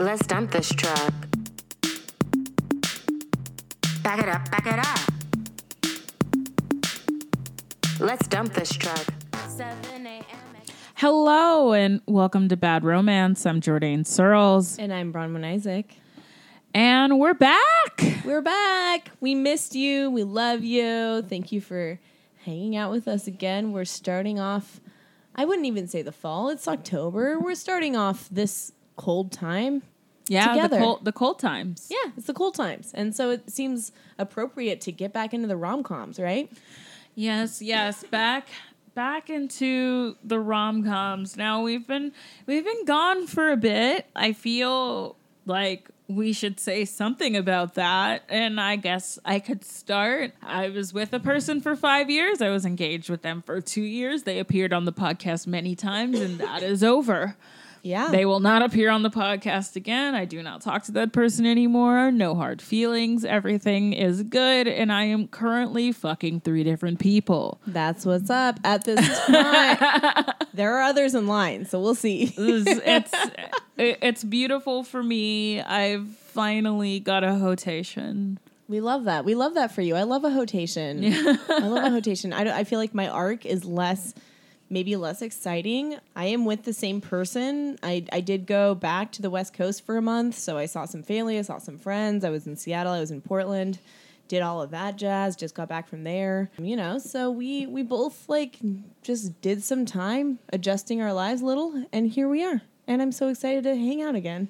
Let's dump this truck. Back it up, back it up. Let's dump this truck. 7 a.m. Hello and welcome to Bad Romance. I'm Jordan Searles, And I'm Bronwyn Isaac. and we're back. We're back. We missed you. We love you. Thank you for hanging out with us again. We're starting off, I wouldn't even say the fall, it's October. We're starting off this cold time. Yeah, Together. the cold, the cold times. Yeah, it's the cold times. And so it seems appropriate to get back into the rom coms, right? Yes, yes, back back into the rom coms. Now we've been we've been gone for a bit. I feel like we should say something about that. And I guess I could start. I was with a person for five years. I was engaged with them for two years. They appeared on the podcast many times, and that is over. Yeah. They will not appear on the podcast again. I do not talk to that person anymore. No hard feelings. Everything is good. And I am currently fucking three different people. That's what's up at this time. there are others in line, so we'll see. Is- it's it's beautiful for me. I've finally got a hotation. We love that. We love that for you. I love a hotation. I love a hotation. I, I feel like my arc is less, maybe less exciting. I am with the same person. I, I did go back to the West Coast for a month. So I saw some family, I saw some friends. I was in Seattle, I was in Portland, did all of that jazz, just got back from there. You know, so we, we both like just did some time adjusting our lives a little. And here we are. And I'm so excited to hang out again.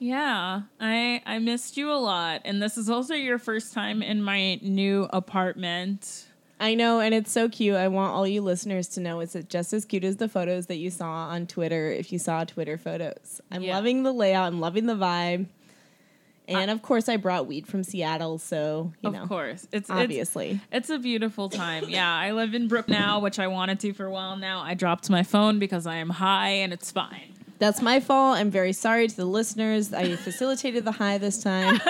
Yeah, I I missed you a lot, and this is also your first time in my new apartment. I know, and it's so cute. I want all you listeners to know it's just as cute as the photos that you saw on Twitter if you saw Twitter photos. I'm Yeah. loving the layout, I'm loving the vibe. And of course, I brought weed from Seattle, so, you of know, course, it's it's obviously. It's a beautiful time. Yeah, I live in Brook now, which I wanted to for a while now. I dropped my phone because I am high and it's fine. That's my fault. I'm very sorry to the listeners. I facilitated the high this time.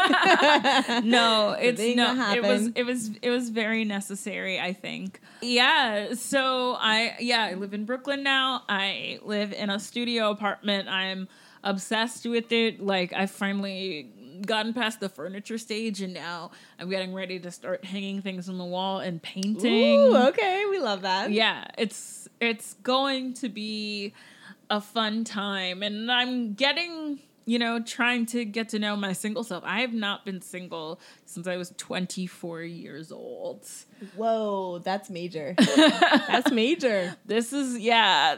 No, it's no. It was it was it was very necessary. I think. Yeah. So I yeah I live in Brooklyn now. I live in a studio apartment. I'm obsessed with it. Like I finally gotten past the furniture stage and now I'm getting ready to start hanging things on the wall and painting. Ooh, okay. We love that. yeah it's it's going to be a fun time and i'm getting you know trying to get to know my single self i have not been single since i was 24 years old Whoa, that's major. that's major. this is yeah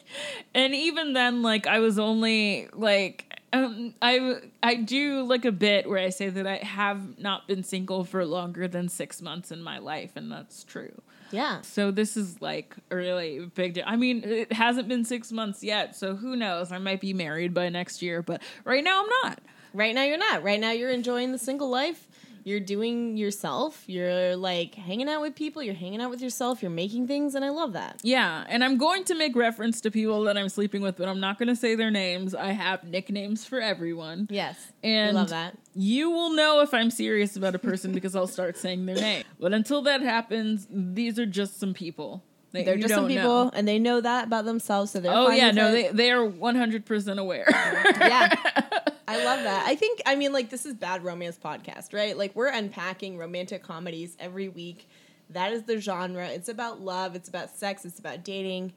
and even then like i was only like um, I I do like a bit where I say that I have not been single for longer than six months in my life, and that's true. Yeah. So this is like a really big deal. I mean, it hasn't been six months yet, so who knows? I might be married by next year, but right now I'm not. Right now you're not. Right now you're enjoying the single life. You're doing yourself. You're like hanging out with people. You're hanging out with yourself. You're making things, and I love that. Yeah, and I'm going to make reference to people that I'm sleeping with, but I'm not going to say their names. I have nicknames for everyone. Yes, And I love that. You will know if I'm serious about a person because I'll start saying their name. But until that happens, these are just some people. They're you just some people, know. and they know that about themselves. So they're Oh fine yeah, no, it. they they are 100% aware. yeah. I love that. I think I mean like this is bad romance podcast, right? Like we're unpacking romantic comedies every week. That is the genre. It's about love, it's about sex, it's about dating.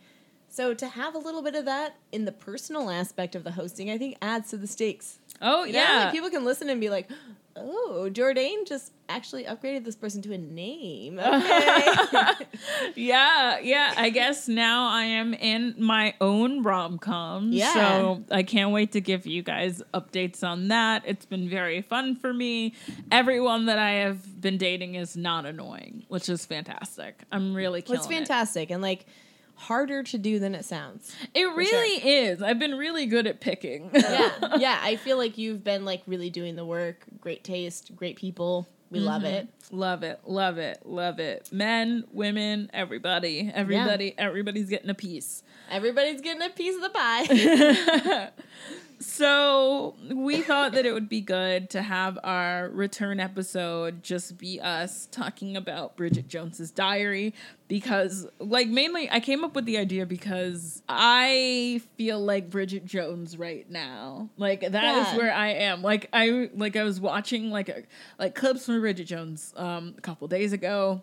So to have a little bit of that in the personal aspect of the hosting, I think adds to the stakes. oh You know, yeah. like people can listen and be like, "Oh, Jordan just actually upgraded this person to a name." Okay. Yeah, yeah. I guess now I am in my own rom com. Yeah. So I can't wait to give you guys updates on that. It's been very fun for me. Everyone that I have been dating is not annoying, which is fantastic. I'm really Well, it's fantastic and like harder to do than it sounds. It, it really is. I've been really good at picking. Yeah, yeah. I feel like you've been like really doing the work. Great taste, great people. We love it. Mm-hmm. love it, love it, love it. Men, women, everybody, everybody, everybody's getting a piece. Everybody's getting a piece of the pie. So we thought that it would be good to have our return episode just be us talking about Bridget Jones's diary because like mainly I came up with the idea because I feel like Bridget Jones right now. Like that is Yeah. where I am. Like I like I was watching like a, like clips from Bridget Jones um a couple days ago.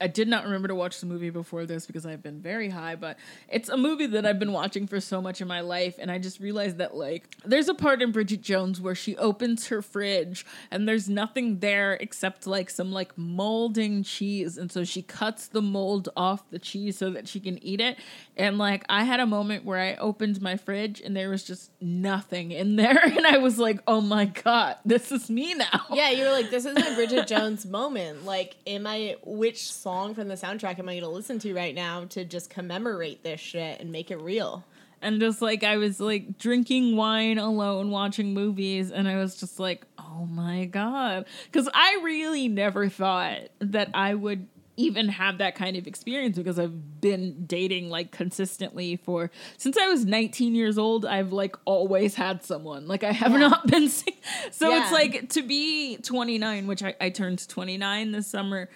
I- did not remember to watch the movie before this because I've been very high, but it's a movie that I've been watching for so much in my life. And I just realized that, like, there's a part in Bridget Jones where she opens her fridge and there's nothing there except, like, some, like, molding cheese. And so she cuts the mold off the cheese so that she can eat it. And, like, I had a moment where I opened my fridge and there was just nothing in there. And I was like, oh my God, this is me now. Yeah, you were like, this is my Bridget Jones moment. Like, am I, which song from the soundtrack am I going to listen to right now to just commemorate this shit and make it real? and just like I was like drinking wine alone watching movies and I was just like oh my god cuz I really never thought that I would even have that kind of experience because I've been dating like consistently for since I was 19 years old I've like always had someone like I have Yeah. not been so Yeah. it's like to be 29 which I, I turned 29 this summer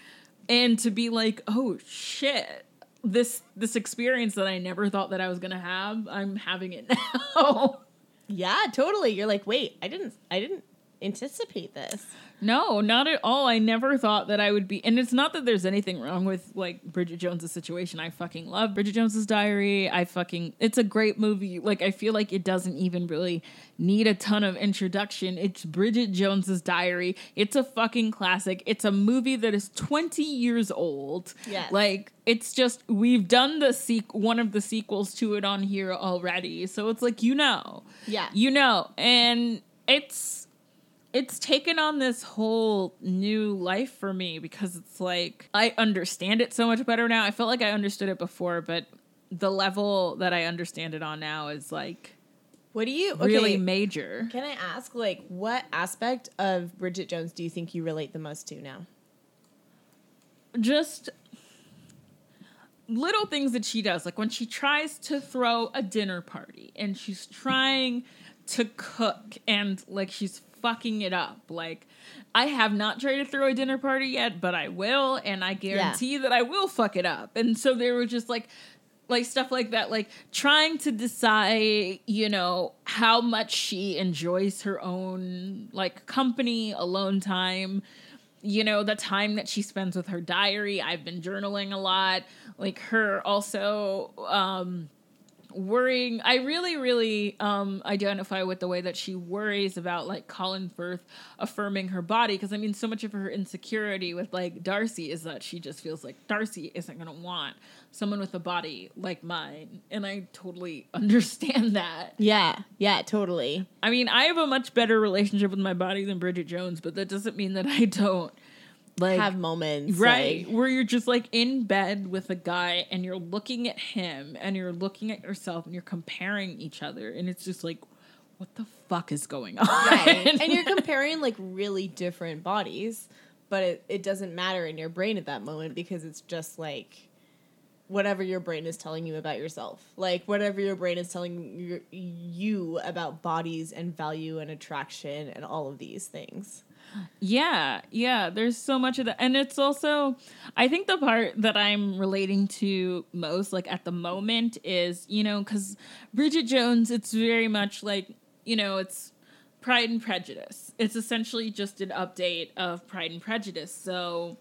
and to be like oh shit this this experience that I never thought that I was gonna have, I'm having it now. Yeah, totally. You're like, wait, I didn't, I didn't anticipate this. no, not at all. I never thought that I would be and it's not that there's anything wrong with like Bridget Jones's situation. I fucking love Bridget Jones's Diary. I fucking it's a great movie. Like I feel like it doesn't even really need a ton of introduction. It's Bridget Jones's Diary. It's a fucking classic. It's a movie that is 20 years old. Yeah. Like it's just we've done the sequ- one of the sequels to it on here already. So it's like you know. Yeah. You know, and it's it's taken on this whole new life for me because it's like I understand it so much better now. I felt like I understood it before, but the level that I understand it on now is like What do you, okay, really major. can I ask, like, what aspect of Bridget Jones do you think you relate the most to now? just little things that she does like when she tries to throw a dinner party and she's trying to cook and like she's fucking it up. Like i have not tried to throw a dinner party yet but i will and i guarantee that i will fuck it up. And so they were just like like stuff like that like trying to decide you know how much she enjoys her own like company alone time you know the time that she spends with her diary. I've been journaling a lot. Like her also um worrying i really really um identify with the way that she worries about like colin firth affirming her body because i mean so much of her insecurity with like darcy is that she just feels like darcy isn't going to want someone with a body like mine and i totally understand that Yeah, yeah, totally. I mean, I have a much better relationship with my body than Bridget Jones, but that doesn't mean that I don't like Have moments. right like- where you're just like in bed with a guy and you're looking at him and you're looking at yourself and you're comparing each other and it's just like what the fuck is going on? Right. and you're comparing like really different bodies, but it, it doesn't matter in your brain at that moment because it's just like whatever your brain is telling you about yourself. Like whatever your brain is telling you, you about bodies and value and attraction and all of these things. Yeah, yeah, there's so much of that. And it's also I think the part that I'm relating to most like at the moment is, you know, cuz Bridget Jones it's very much like, you know, it's Pride and Prejudice. It's essentially just an update of Pride and Prejudice. So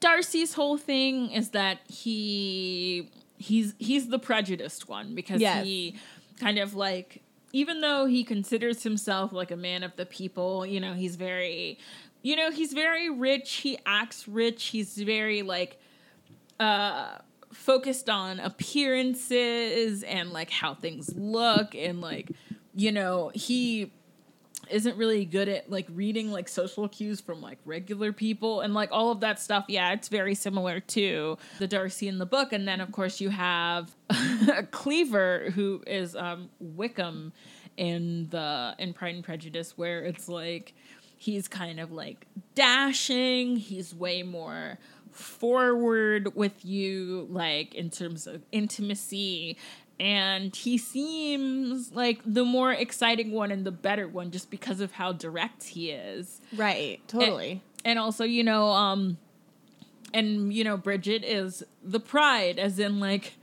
Darcy's whole thing is that he he's he's the prejudiced one because Yes. he kind of like even though he considers himself like a man of the people, you know, he's very you know, he's very rich, he acts rich, he's very like uh focused on appearances and like how things look and like you know, he isn't really good at like reading like social cues from like regular people and like all of that stuff. Yeah, it's very similar to the Darcy in the book. And then of course you have Cleaver, who is um Wickham in the in Pride and Prejudice, where it's like he's kind of like dashing, he's way more forward with you, like in terms of intimacy and he seems like the more exciting one and the better one just because of how direct he is. Right. Totally. And also, you know, um and you know, Bridget is the pride as in like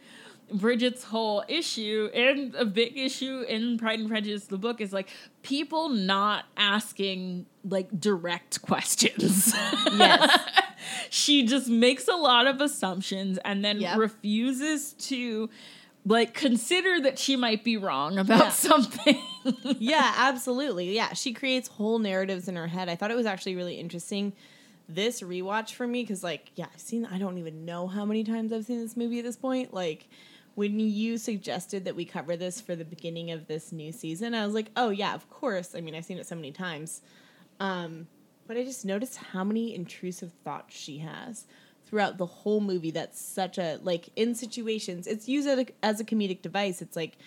Bridget's whole issue and a big issue in Pride and Prejudice the book is like people not asking like direct questions. Yes. she just makes a lot of assumptions and then Yep. refuses to like consider that she might be wrong about Yeah. something. yeah, absolutely. Yeah, she creates whole narratives in her head. I thought it was actually really interesting this rewatch for me because, like, yeah, I've seen. I don't even know how many times I've seen this movie at this point. Like, when you suggested that we cover this for the beginning of this new season, I was like, oh yeah, of course. I mean, I've seen it so many times. Um, but I just noticed how many intrusive thoughts she has throughout the whole movie. That's such a like in situations. It's used as a, as a comedic device. It's like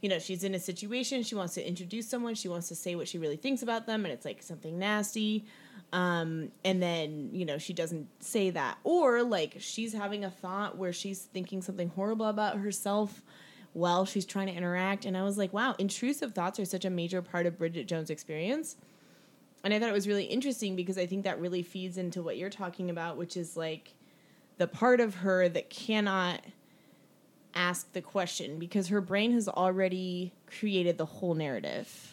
you know, she's in a situation, she wants to introduce someone, she wants to say what she really thinks about them, and it's like something nasty. Um, and then, you know, she doesn't say that. Or like she's having a thought where she's thinking something horrible about herself while she's trying to interact. And I was like, wow, intrusive thoughts are such a major part of Bridget Jones' experience. And I thought it was really interesting because I think that really feeds into what you're talking about, which is like the part of her that cannot ask the question because her brain has already created the whole narrative.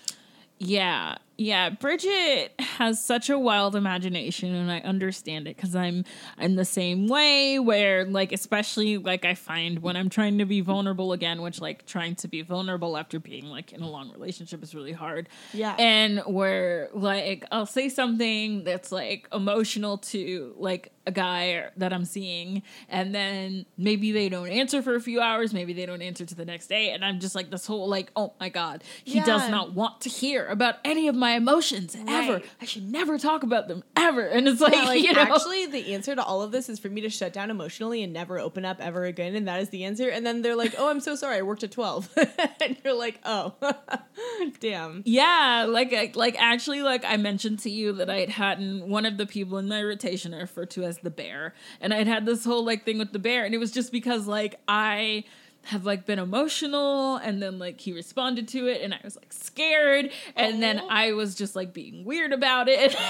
Yeah, yeah. Bridget has such a wild imagination, and I understand it because I'm I'm the same way. Where like, especially like I find when I'm trying to be vulnerable again, which like trying to be vulnerable after being like in a long relationship is really hard. Yeah. and where like I'll say something that's like emotional to like a guy that I'm seeing, and then maybe they don't answer for a few hours, maybe they don't answer to the next day, and I'm just like this whole like, oh my god, he does not want to hear about any of my emotions ever. Right. I should never talk about them ever. And it's like, Yeah, like you know, actually the answer to all of this is for me to shut down emotionally and never open up ever again and that is the answer and then they're like oh i'm so sorry i worked at 12 and you're like oh damn yeah, like like actually, like I mentioned to you that I had had one of the people in my rotation I refer to as the bear, and I'd had this whole like thing with the bear, and it was just because like I have like been emotional and then like he responded to it and I was like scared and then oh. I was just like being weird about it.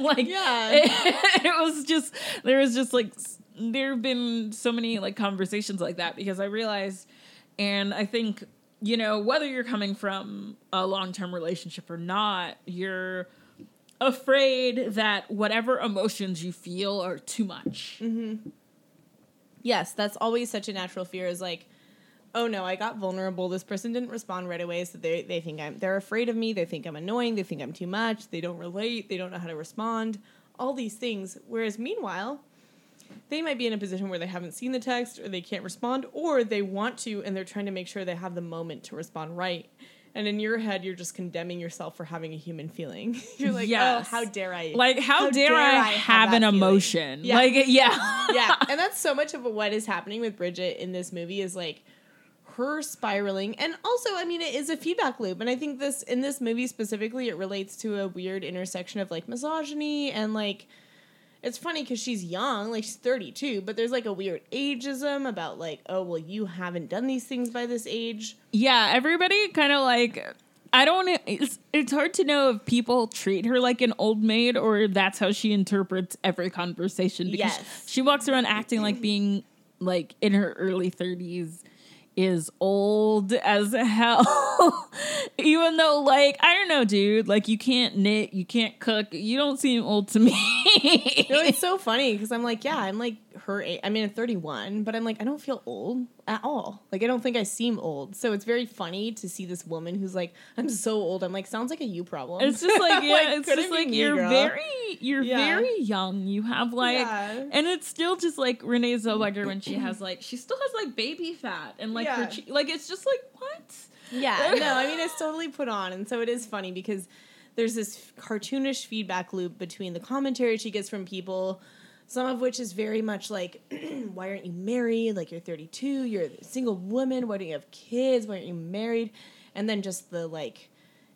Like Yeah. it, was just there was just like there have been so many like conversations like that because I realized and I think you know whether you're coming from a long-term relationship or not you're afraid that whatever emotions you feel are too much. Mm-hmm. Yes that's always such a natural fear is like oh no i got vulnerable. This person didn't respond right away so they, they think i'm they're afraid of me. They think i'm annoying. They think i'm too much. They don't relate. They don't know how to respond. All these things. Whereas meanwhile they might be in a position where they haven't seen the text or they can't respond or they want to and they're trying to make sure they have the moment to respond right. And in your head you're just condemning yourself for having a human feeling. You're like oh, Yes. oh how dare i. Like how, dare, I, have, that an emotion? Yeah. like yeah. Yeah. And that's so much of what is happening with bridget in this movie is like her spiraling. And also i mean it is a feedback loop. And i think this in this movie specifically it relates to a weird intersection of like misogyny and like it's funny because she's young like she's 32 but there's like a weird ageism about like oh well you haven't done these things by this age. Yeah, everybody kind of like I don't it's, it's hard to know if people treat her like an old maid or that's how she interprets every conversation because Yes. she walks around acting like being like in her early 30s is old as hell. Even though like I don't know, dude, like you can't knit, you can't cook, you don't seem old to me. no, it's so funny because I'm like, yeah, I'm like her age. I mean, I'm 31, but I'm like, I don't feel old at all. Like, I don't think I seem old. So it's very funny to see this woman who's like, I'm so old. I'm like, sounds like a you problem. It's just like yeah, Like, it's just like you're girl. very you're Yeah. very young. You have like Yeah. and it's still just like Renee Zellweger when she has like she still has like baby fat and like her che- like it's just like what? Yeah, no, I mean it's totally put on, and so it is funny because there's this cartoonish feedback loop between the commentary she gets from people, some of which is very much like, "Why aren't you married? Like you're 32, you're a single woman. Why don't you have kids? Why aren't you married?" And then just the like,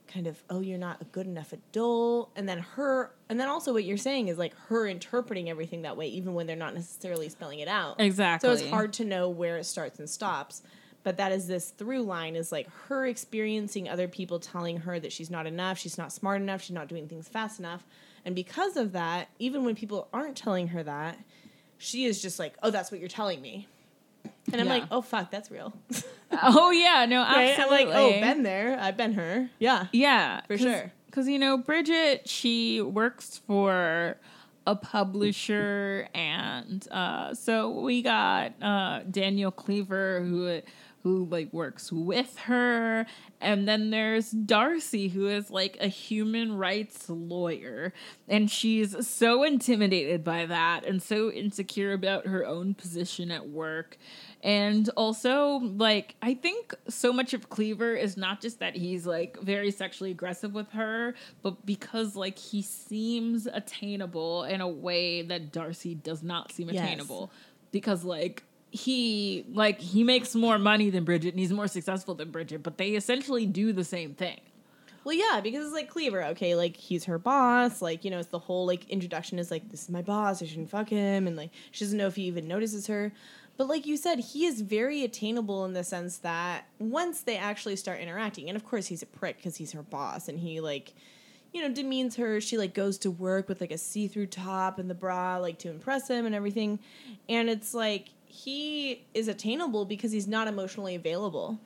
kind of, "Oh, you're not a good enough adult," and then her, and then also what you're saying is like her interpreting everything that way, even when they're not necessarily spelling it out. Exactly. So it's hard to know where it starts and stops. but that is this through line is like her experiencing other people telling her that she's not enough, she's not smart enough, she's not doing things fast enough. And because of that, even when people aren't telling her that, she is just like, "Oh, that's what you're telling me." And I'm Yeah. like, "Oh fuck, that's real." Oh yeah, no, right? I'm absolutely. like, "Oh, been there. I've been her." Yeah. Yeah, For sure. Because you know, Bridget, she works for a publisher, and uh, so we got uh, Daniel Cleaver who who like works with her, and then there's Darcy who is like a human rights lawyer, and she's so intimidated by that and so insecure about her own position at work. And also, like, I think so much of Cleaver is not just that he's like very sexually aggressive with her, but because like he seems attainable in a way that Darcy does not seem Yes. attainable. Because like he like he makes more money than Bridget and he's more successful than Bridget, but they essentially do the same thing. Well, yeah, because it's like Cleaver, okay, like he's her boss, like you know, it's the whole like introduction is like this is my boss, I shouldn't fuck him, and like she doesn't know if he even notices her. But like you said, he is very attainable in the sense that once they actually start interacting, and of course he's a prick because he's her boss, and he like, you know, demeans her. She like goes to work with like a see-through top and the bra, like to impress him and everything, and it's like he is attainable because he's not emotionally available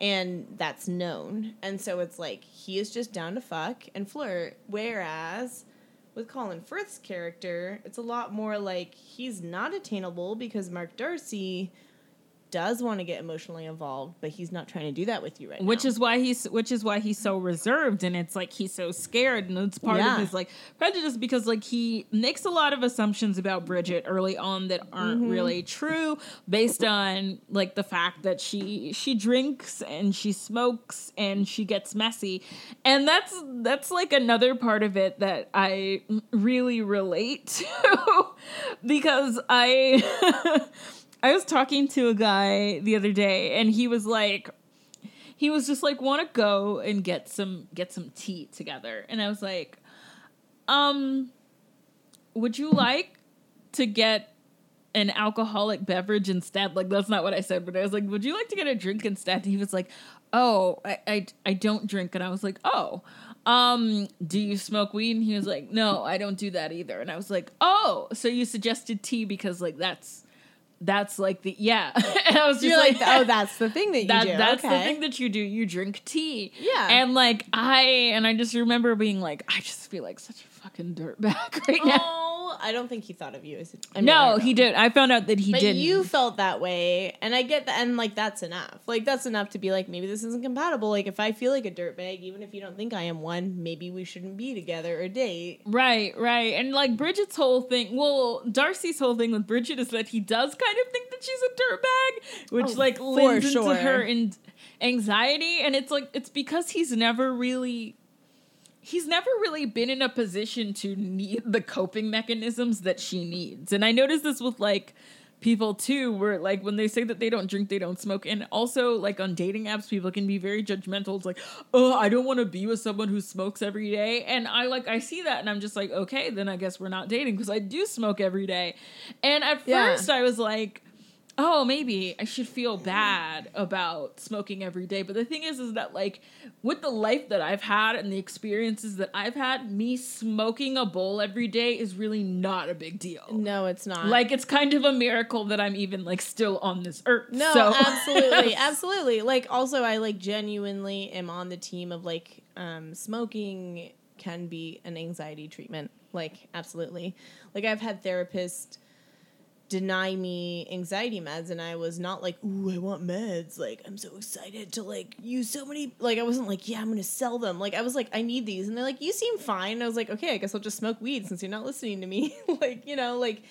and that's known. And so it's like he is just down to fuck and flirt. Whereas with Colin Firth's character, it's a lot more like he's not attainable because Mark Darcy does want to get emotionally involved, but he's not trying to do that with you right which now. is why he's which is why he's so reserved and it's like he's so scared and it's part Yeah. of his like prejudice because like he makes a lot of assumptions about Bridget early on that aren't Mm-hmm. really true based on like the fact that she she drinks and she smokes and she gets messy and that's that's like another part of it that I really relate to because I I was talking to a guy the other day and he was like he was just like want to go and get some get some tea together? And I was like um would you like to get an alcoholic beverage instead? Like that's not what I said but I was like would you like to get a drink instead? And he was like oh I I, I don't drink and I was like oh um do you smoke weed? And he was like no I don't do that either. And I was like oh so you suggested tea because like that's that's like the yeah and I was just You're like, like oh, that's the thing that you that, do. that's okay. the thing that you do. You drink tea. Yeah. And like I and I just remember being like, I just feel like such a fucking dirtbag right now. Oh, I don't think he thought of you as a I mean, I no, he did. I found out that he didn't. you felt that way, and I get that, and like that's enough. Like that's enough to be like, maybe this isn't compatible. Like if I feel like a dirtbag, even if you don't think I am one, maybe we shouldn't be together or date. Right, right. And like Bridget's whole thing, well, Darcy's whole thing with Bridget is that he does kind of think that she's a dirtbag, which Oh, like lends sure. into her in- anxiety. And it's like, it's because he's never really. He's never really been in a position to need the coping mechanisms that she needs. And I noticed this with like people too, where like when they say that they don't drink, they don't smoke. And also, like on dating apps, people can be very judgmental. It's like, oh, I don't want to be with someone who smokes every day. And I like, I see that and I'm just like, okay, then I guess we're not dating because I do smoke every day. And at Yeah. first, I was like, oh, maybe I should feel bad about smoking every day. But the thing is, is that like with the life that I've had and the experiences that I've had, me smoking a bowl every day is really not a big deal. No, it's not. Like it's kind of a miracle that I'm even like still on this earth. No, so. absolutely, absolutely. Like also I like genuinely am on the team of like um smoking can be an anxiety treatment. Like absolutely. Like I've had therapists deny me anxiety meds and I was not like, "Ooh, I want meds." Like I'm so excited to like use so many like I wasn't like, "Yeah, I'm to sell them." Like I was like, "I need these." And they're like, "You seem fine." I was like, "Okay, I guess I'll just smoke weed since you're not listening to me." like, you know, like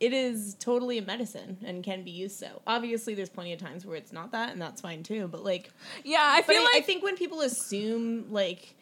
it is totally a medicine and can be used so. Obviously, there's plenty of times where it's not that, and that's fine too. But like, yeah, I feel I, like I think when people assume like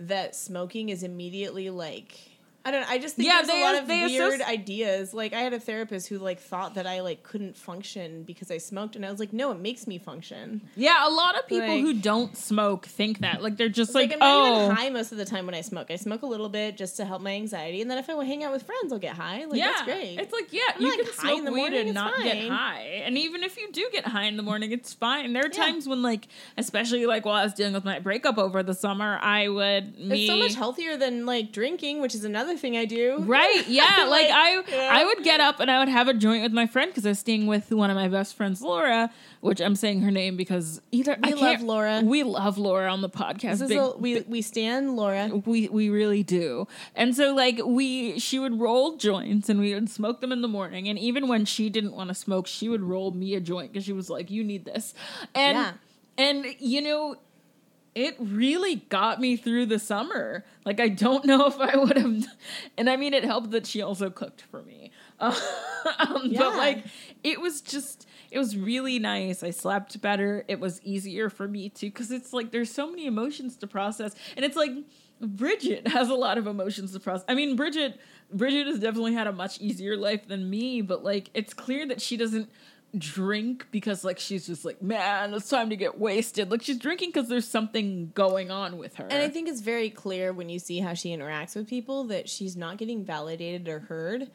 that smoking is immediately like I don't know. I just think Yeah, there's they- a lot of weird associ- ideas. Like I had a therapist who like thought that I like couldn't function because I smoked, and I was like, no, it makes me function. Yeah, a lot of people Like- who don't smoke think that. Like they're just Like, like, I'm not oh, even high most of the time when I smoke. I smoke a little bit just to help my anxiety, and then if I hang out with friends, I'll get high. Like yeah, that's great. It's like yeah, I'm you not can high smoke in the weed morning, and it's not get high. And even if you do get high in the morning, it's fine. There are Yeah. times when like, especially like while I was dealing with my breakup over the summer, I would me it's so much healthier than like drinking, which is another thing I do. Right, yeah. like, Like, I. I would get up and I would have a joint with my friend because I was staying with one of my best friends, Laura, which I'm saying her name because either We I love Laura. We love Laura on the podcast. This is Big- a, we we stand Laura. we we really do. And so like we she would roll joints and we would smoke them in the morning and even when she didn't want to smoke, she would roll me a joint cuz she was like you need this. And Yeah. and you know it really got me through the summer. Like I don't know if I would have and I mean it helped that she also cooked for me. um, Yeah. but like it was just it was really nice. I slept better. It was easier for me too cuz it's like there's so many emotions to process and it's like Bridget has a lot of emotions to process. I mean Bridget Bridget has definitely had a much easier life than me, but like it's clear that she doesn't drink because like she's just like man it's time to get wasted like she's drinking because there's something going on with her And I think it's very clear when you see how she interacts with people that she's not getting validated or heard.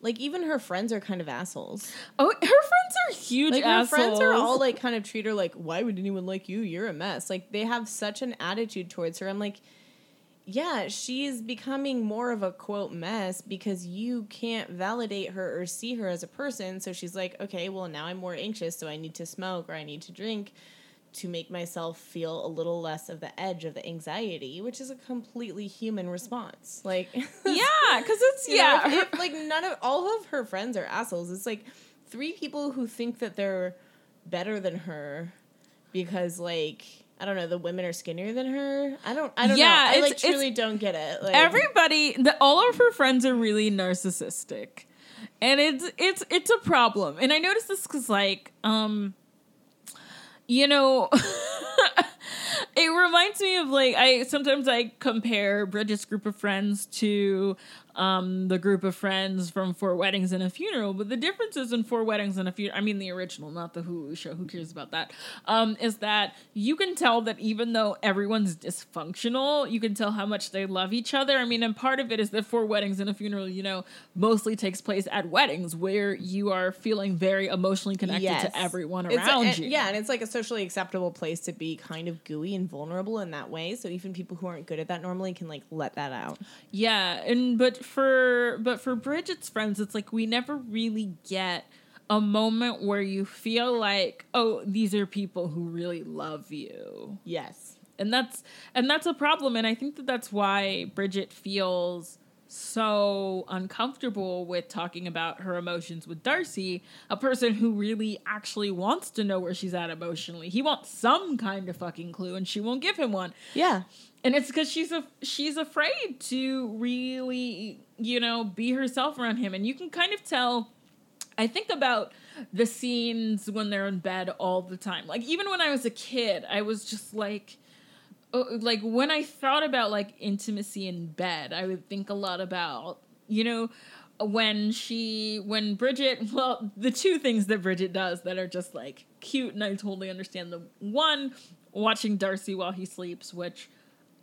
Like even her friends are kind of assholes. oh her friends are huge Like her friends are all like kind of treat her like, why would anyone like you? You're a mess. Like they have such an attitude towards her. I'm like, yeah, she's becoming more of a quote mess because you can't validate her or see her as a person. So she's like, okay, well now I'm more anxious, so I need to smoke or I need to drink to make myself feel a little less of the edge of the anxiety, which is a completely human response. Like yeah because it's you know, yeah if- if, like none of all of her friends are assholes. It's like three people who think that they're better than her because like I don't know, the women are skinnier than her. I don't I don't Yeah, know. I like truly don't get it. Like everybody the, all of her friends are really narcissistic and it's it's it's a problem and i noticed this because like um you know it reminds me of like i sometimes i compare bridget's group of friends to um the group of friends from four weddings and a funeral but the difference is in four weddings and a funeral i mean the original not the hulu show who cares about that um is that you can tell that even though everyone's dysfunctional you can tell how much they love each other i mean and part of it is that four weddings and a funeral you know mostly takes place at weddings where you are feeling very emotionally connected Yes. to everyone It's a- around and- you Yeah, and it's like a socially acceptable place to be kind of gooey and vulnerable in that way. So even people who aren't good at that normally can like let that out. Yeah, and but for but for Bridget's friends, it's like we never really get a moment where you feel like, oh, these are people who really love you. Yes. And that's and that's a problem and I think that that's why Bridget feels so uncomfortable with talking about her emotions with Darcy, a person who really actually wants to know where she's at emotionally. He wants some kind of fucking clue and she won't give him one Yeah. and it's because she's a she's afraid to really you know be herself around him and you can kind of tell i think about the scenes when they're in bed all the time like even when i was a kid i was just like Oh, like when i thought about like intimacy in bed i would think a lot about you know when she when bridget well the two things that bridget does that are just like cute and i totally understand. Them one watching darcy while he sleeps which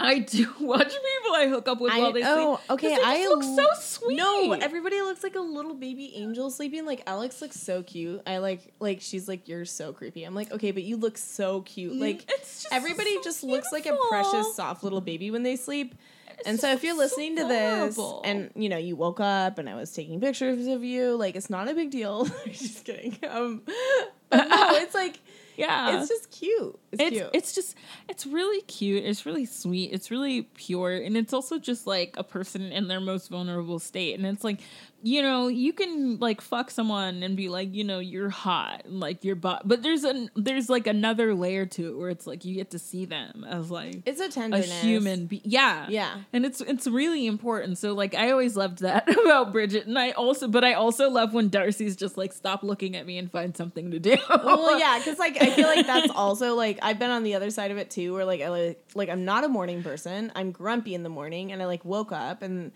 I do watch people I hook up with while they oh, sleep. okay. 'cause they I look so sweet. No, everybody looks like a little baby angel sleeping. Like Alex looks so cute. I like like she's like you're so creepy. I'm like okay, but you look so cute. Like Mm, It's just everybody so just looks like a precious soft little baby when they sleep. It's And so if you're so listening to this and you know you woke up and I was taking pictures of you, like it's not a big deal. just kidding. Um, no, it's like yeah, it's just cute. It's, it's cute. it's just it's really cute. It's really sweet. It's really pure, and it's also just like a person in their most vulnerable state. And it's like, you know, you can like fuck someone and be like, you know, you're hot, and like your butt, but there's an there's like another layer to it where it's like you get to see them as like it's a a human be- yeah Yeah. and it's it's really important so like i always loved that about bridget and i also but i also love when darcy's just like stop looking at me and find something to do well, yeah, because like I feel like that's also like I've been on the other side of it too, where like I like like I'm not a morning person. I'm grumpy in the morning, and I like woke up and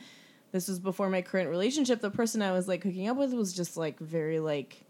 this was before my current relationship. The person I was like hooking up with was just like very like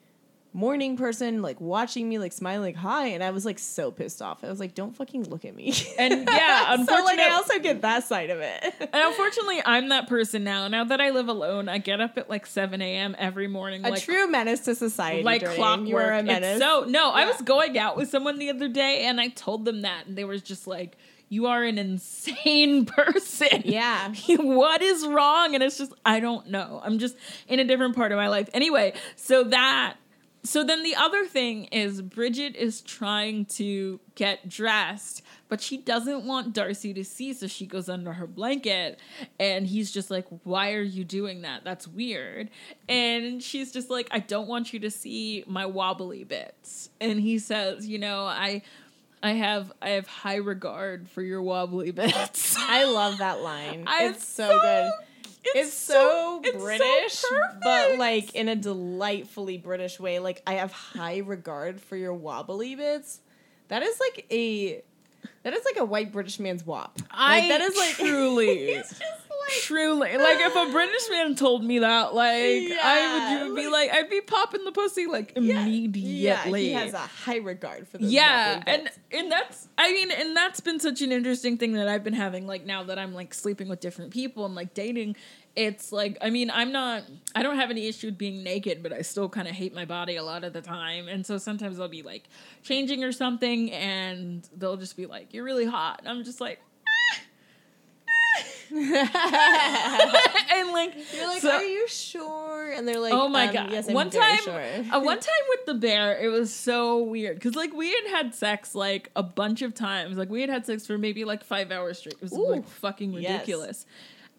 morning person, like watching me, like smiling, like hi, and I was like so pissed off. I was like, don't fucking look at me. And yeah, so like I also get that side of it. And unfortunately, I'm that person now. Now that I live alone, I get up at like 7 a.m. every morning. A like, true menace to society. like clockwork. You a It's so no, I was going out with someone the other day, and I told them that, and they were just like, "You are an insane person." yeah. what is wrong? And it's just I don't know. I'm just in a different part of my life. Anyway, so that so then the other thing is Bridget is trying to get dressed, but she doesn't want Darcy to see, so she goes under her blanket and he's just like, "Why are you doing that? That's weird." And she's just like, "I don't want you to see my wobbly bits." And he says, "You know, I I have I have high regard for your wobbly bits." I love that line. It's so, good. It's, so, it's so British, but like in a delightfully British way. Like I have high regard for your wobbly bits. That is like a that is like a white British man's wop. I like that is like truly, like truly like if a British man told me that, like I Yeah, would be like- like I'd be popping the pussy like immediately. Yeah, he has a high regard for yeah, and and that's I mean, and that's been such an interesting thing that I've been having. Like now that I'm like sleeping with different people and like dating, it's like I mean, I'm not, I don't have any issue with being naked, but I still kind of hate my body a lot of the time. And so sometimes I'll be like changing or something, and they'll just be like, "You're really hot," and I'm just like. and like You're like, so- are you sure? And they're like, oh my um, god! Yes, I'm one time, sure. uh, one time with the bear, it was so weird because like we had had sex like a bunch of times. Like we had had sex for maybe like five hours straight. It was Ooh. like fucking Yes.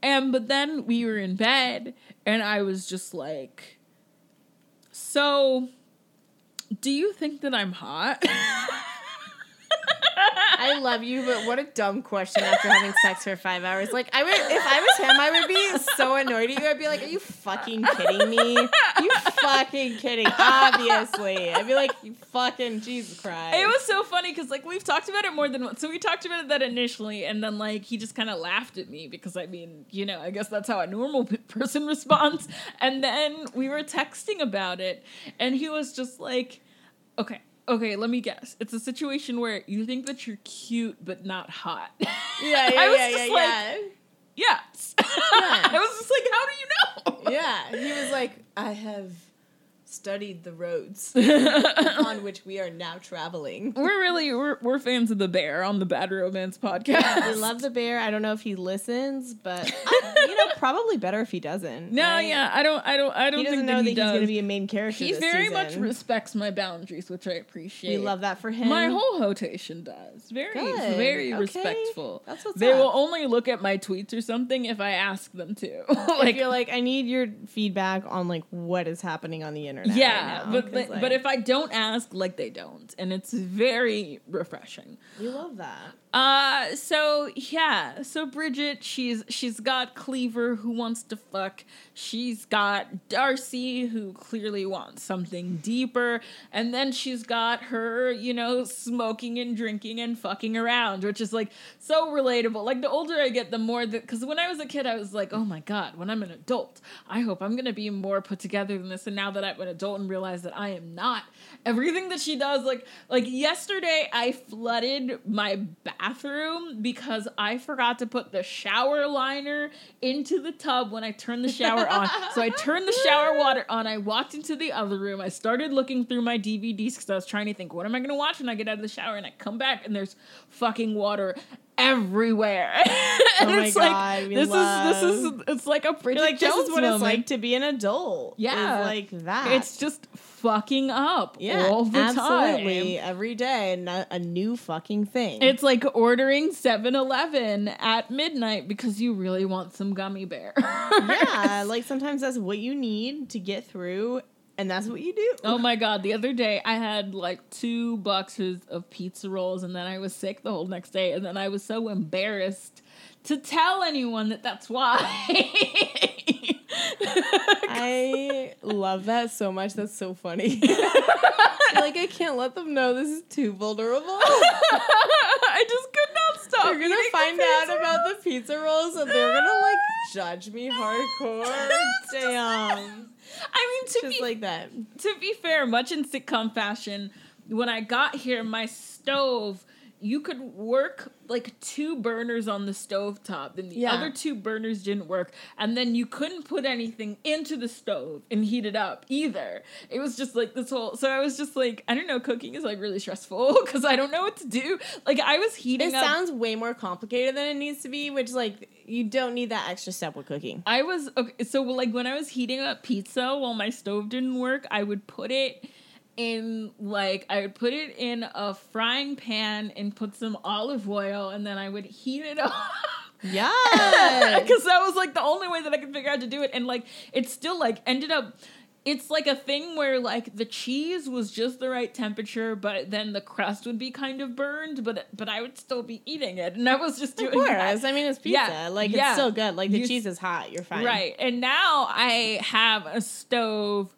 And but then we were in bed, and I was just like, "So, do you think that I'm hot?" I love you, but what a dumb question after having sex for five hours. Like I would, if I was him, I would be so annoyed at you. I'd be like, "Are you fucking kidding me? You fucking kidding? Obviously." I'd be like, "You fucking Jesus Christ!" It was so funny because like we've talked about it more than once. So we talked about it that initially, and then like he just kind of laughed at me because I mean, you know, I guess that's how a normal person responds. And then we were texting about it, and he was just like, "Okay." Okay, let me guess. It's a situation where you think that you're cute but not hot. yeah, yeah, I was yeah, just yeah, like, yeah. yes. I was just like, how do you know? Yeah, he was like, I have studied the roads on which we are now traveling. We're really we're, we're fans of the bear on the Bad Romance podcast. We love the bear. I don't know if he listens, but I, you know, probably better if he doesn't. No, right? yeah, I don't, I don't, I don't He doesn't think know that that he's going to be a main character. he very much respects my boundaries, which I appreciate. We love that for him. My whole rotation does. Very, Good. very Okay. respectful. That's what's they up. will only look at my tweets or something if I ask them to. like like, you're like, I need your feedback on like what is happening on the internet. Yeah, right now, but but, like, but if I don't ask, like they don't, and it's very refreshing. we love that. Uh so yeah, so Bridget, she's she's got Cleaver who wants to fuck. She's got Darcy who clearly wants something deeper, and then she's got her, you know, smoking and drinking and fucking around, which is like so relatable. Like the older I get, the more that cuz when I was a kid I was like, "Oh my god, when I'm an adult, I hope I'm to be more put together than this." And now that I'm an adult and realize that I am not, everything that she does like like yesterday I flooded my bathroom because I forgot to put the shower liner into the tub when I turned the shower on. So I turned the shower water on. I walked into the other room. I started looking through my DVDs because I was trying to think, what am I going to watch when I get out of the shower? And I come back and there's fucking water everywhere. Oh and Oh my it's God, like this love- is this is it's like a Bridget You're like, this is what moment. it's like to be an adult. Yeah. like that. It's just fucking up yeah, all the absolutely time. every day, and a, new fucking thing. It's like ordering 7-Eleven at midnight because you really want some gummy bear. yeah, like sometimes that's what you need to get through, and that's what you do. Oh my god, the other day I had like two boxes of pizza rolls and then I was sick the whole next day and then I was so embarrassed to tell anyone that that's why. I love that so much. That's so funny. Like I can't let them know this is too vulnerable. I just could not stop. You're gonna find out pizza about the pizza rolls and they're gonna like judge me hardcore. Damn. I mean, to Just be like that. to be fair, much in sitcom fashion, when I got here, my stove, you could work like two burners on the stove top, and the Yeah. other two burners didn't work, and then you couldn't put anything into the stove and heat it up either. It was just like this whole. So I was just like, I don't know, cooking is like really stressful because I don't know what to do. Like I was heating It up. sounds way more complicated than it needs to be, which like you don't need that extra step with cooking. I was okay, so like when I was heating up pizza while my stove didn't work, I would put it in like I would put it in a frying pan and put some olive oil and then I would heat it up. Yeah. Because that was like the only way that I could figure out to do it. And like it still like ended up it's like a thing where like the cheese was just the right temperature, but then the crust would be kind of burned, but but I would still be eating it. And I was just Of doing that. course. I mean, it's pizza. Yeah. Like, Yeah. it's still good. Like, the You- cheese is hot. You're fine. Right. And now I have a stove,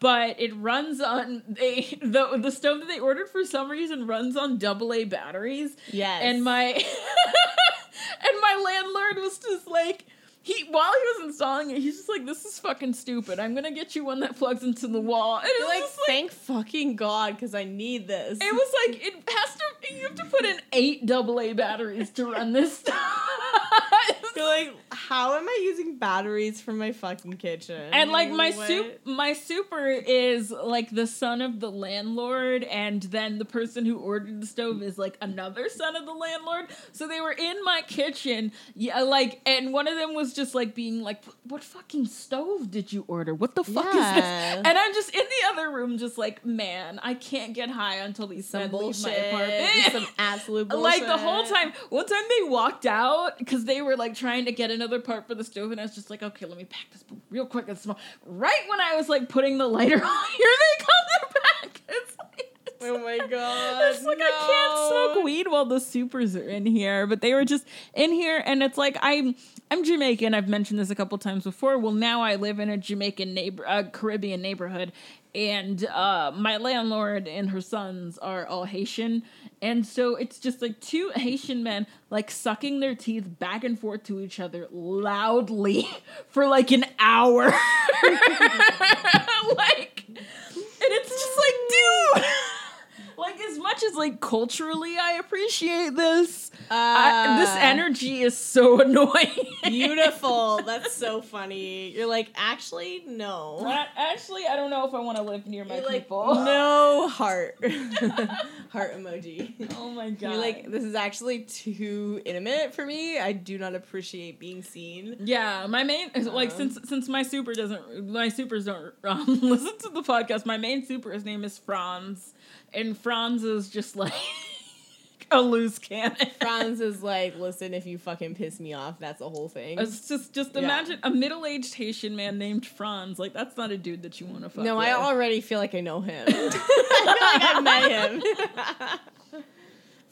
but it runs on they the the stove that they ordered for some reason runs on double A batteries. Yes. And my and my landlord was just like he while he was installing it, he's just like, This is fucking stupid. I'm gonna get you one that plugs into the wall. And it You're was like, like thank fucking God, because I need this. it was like it has to you have to put in eight double A batteries to run this stuff. You're like, how am I using batteries for my fucking kitchen? And like my What? soup, my super is like the son of the landlord, and then the person who ordered the stove is like another son of the landlord. So they were in my kitchen, yeah, uh, like, and one of them was just like being like, "What fucking stove did you order? What the fuck is this?" And I'm just in the other room, just like, man, I can't get high until these Some men leave bullshit. my apartment. Some absolute bullshit. Like the whole time, one time they walked out because they were like trying to get another part for the stove, and I was just like, okay, let me pack this real quick and small. Right when I was like putting the lighter on, here they come, they're back. It's like, it's Oh my god. it's like I can't smoke weed while the supers are in here, but they were just in here, and it's like I'm I'm Jamaican. I've mentioned this a couple times before. Well, now I live in a Jamaican neighbor, uh, Caribbean neighborhood, and uh, my landlord and her sons are all Haitian, and so it's just like two Haitian men like sucking their teeth back and forth to each other loudly for like an hour, like, and it's just like, dude. Like as much as like culturally I appreciate this, I, this Ah. energy is so annoying. Beautiful. That's so funny. You're like, actually, no. I- Actually, I don't know if I want to live near my You're like, people. no heart. heart emoji. Oh my god. You're like, this is actually too intimate for me. I do not appreciate being seen. yeah, my main like Um. since since my super doesn't my supers don't um, listen to the podcast. My main super, his name is Franz, and Franz is just like a loose cannon. Franz is like, listen, if you fucking piss me off, that's a whole thing. It's just just Yeah. imagine a middle aged Haitian man named Franz. Like that's not a dude that you want to fuck. No, with. I already feel like I know him. I feel like I've met him.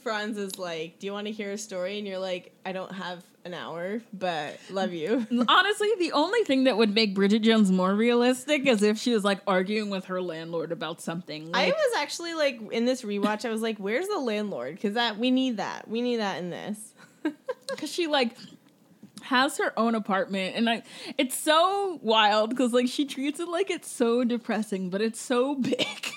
Franz is like, Do you want to hear a story? And you're like, I don't have an hour, but love you. Honestly, the only thing that would make Bridget Jones more realistic is if she was like arguing with her landlord about something. Like, I was actually like in this rewatch, I was like, Where's the landlord? Because that we need that. We need that in this. because she like has her own apartment and I it's so wild because like she treats it like it's so depressing, but it's so big.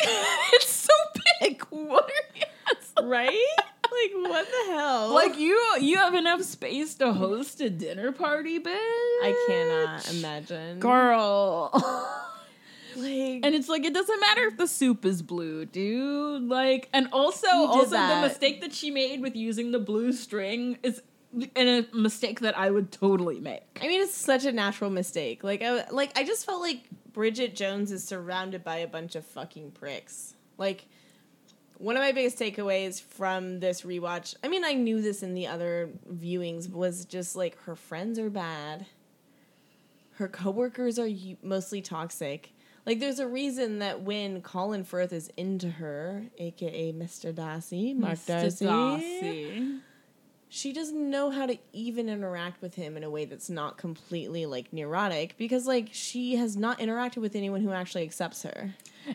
it's so big. What are you? right? Like what the hell? Like you, you have enough space to host a dinner party, bitch. I cannot imagine. girl. Like And it's like it doesn't matter if the soup is blue, dude. Like, and also, also the mistake that she made with using the blue string is and a mistake that I would totally make. I mean, it's such a natural mistake. Like, I like I just felt like Bridget Jones is surrounded by a bunch of fucking pricks. Like, one of my biggest takeaways from this rewatch. I mean, I knew this in the other viewings was just like her friends are bad. Her coworkers are mostly toxic. Like, there's a reason that when Colin Firth is into her, aka Mr. Darcy, Mark Mr. Darcy, Darcy. She doesn't know how to even interact with him in a way that's not completely like neurotic because like she has not interacted with anyone who actually accepts her.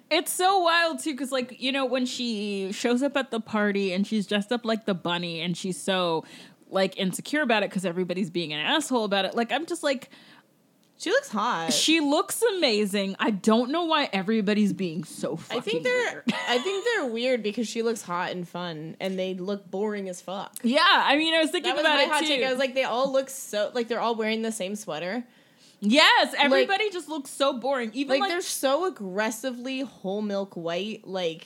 It's so wild too, because like you know when she shows up at the party and she's dressed up like the bunny and she's so like insecure about it because everybody's being an asshole about it. Like I'm just like She looks hot. she looks amazing. I don't know why everybody's being so fucking I think they're weird. I think they're weird because she looks hot and fun and they look boring as fuck. Yeah, I mean I was thinking That was about my it hot too. take. I was like, they all look so like they're all wearing the same sweater. yes, everybody just looks so boring. Even Like, like, they're so aggressively whole milk white, like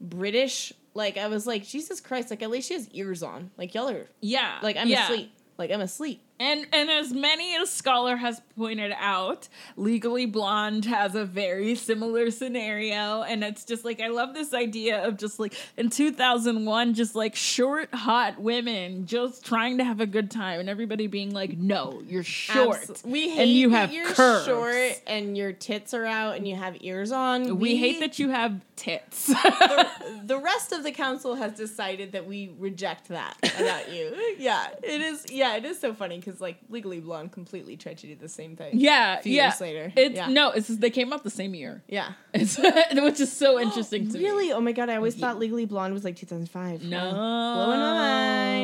British. Like I was like, Jesus Christ! Like at least she has ears on. Like y'all are yeah, like I'm yeah. asleep. Like I'm asleep. And and as many as scholar has pointed out, Legally Blonde has a very similar scenario, and it's just like I love this idea of just like in two thousand one, just like short, hot women just trying to have a good time, and everybody being like, "No, you're short, Abs- we hate and you that have you're curves. short and your tits are out and you have ears on. We, hate that you have tits." the, the rest of the council has decided that we reject that about you. Yeah, it is. Yeah, it is so funny because like Legally Blonde completely tried to do the same thing. yeah, a few yeah. years later. It's Yeah. no, it's they came out the same year, Yeah. it's, which is so interesting to me. Really? Oh my god! I always thought Legally Blonde was like 2005. No, blowing my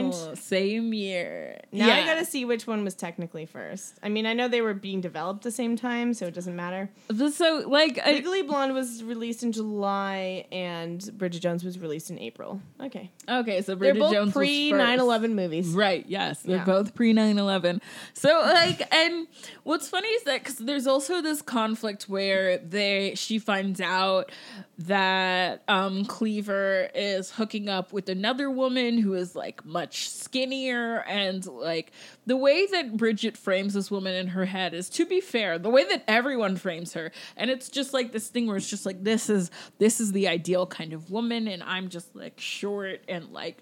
mind. Same year. Now I gotta see which one was technically first. I mean, I know they were being developed the same time, so it doesn't matter. So like, I, Legally Blonde was released in July, and Bridget Jones was released in April. Okay, okay, so they're Bridget both Jones pre first. 9/11 movies. Right, yes. They're Yeah. both pre 9 11. So, like, and what's funny is that because there's also this conflict where they she finds out that um, Cleaver is hooking up with another woman who is like much skinnier. And like the way that Bridget frames this woman in her head is, to be fair, the way that everyone frames her. And it's just like this thing where it's just like, this is this is the ideal kind of woman. And I'm just like short and like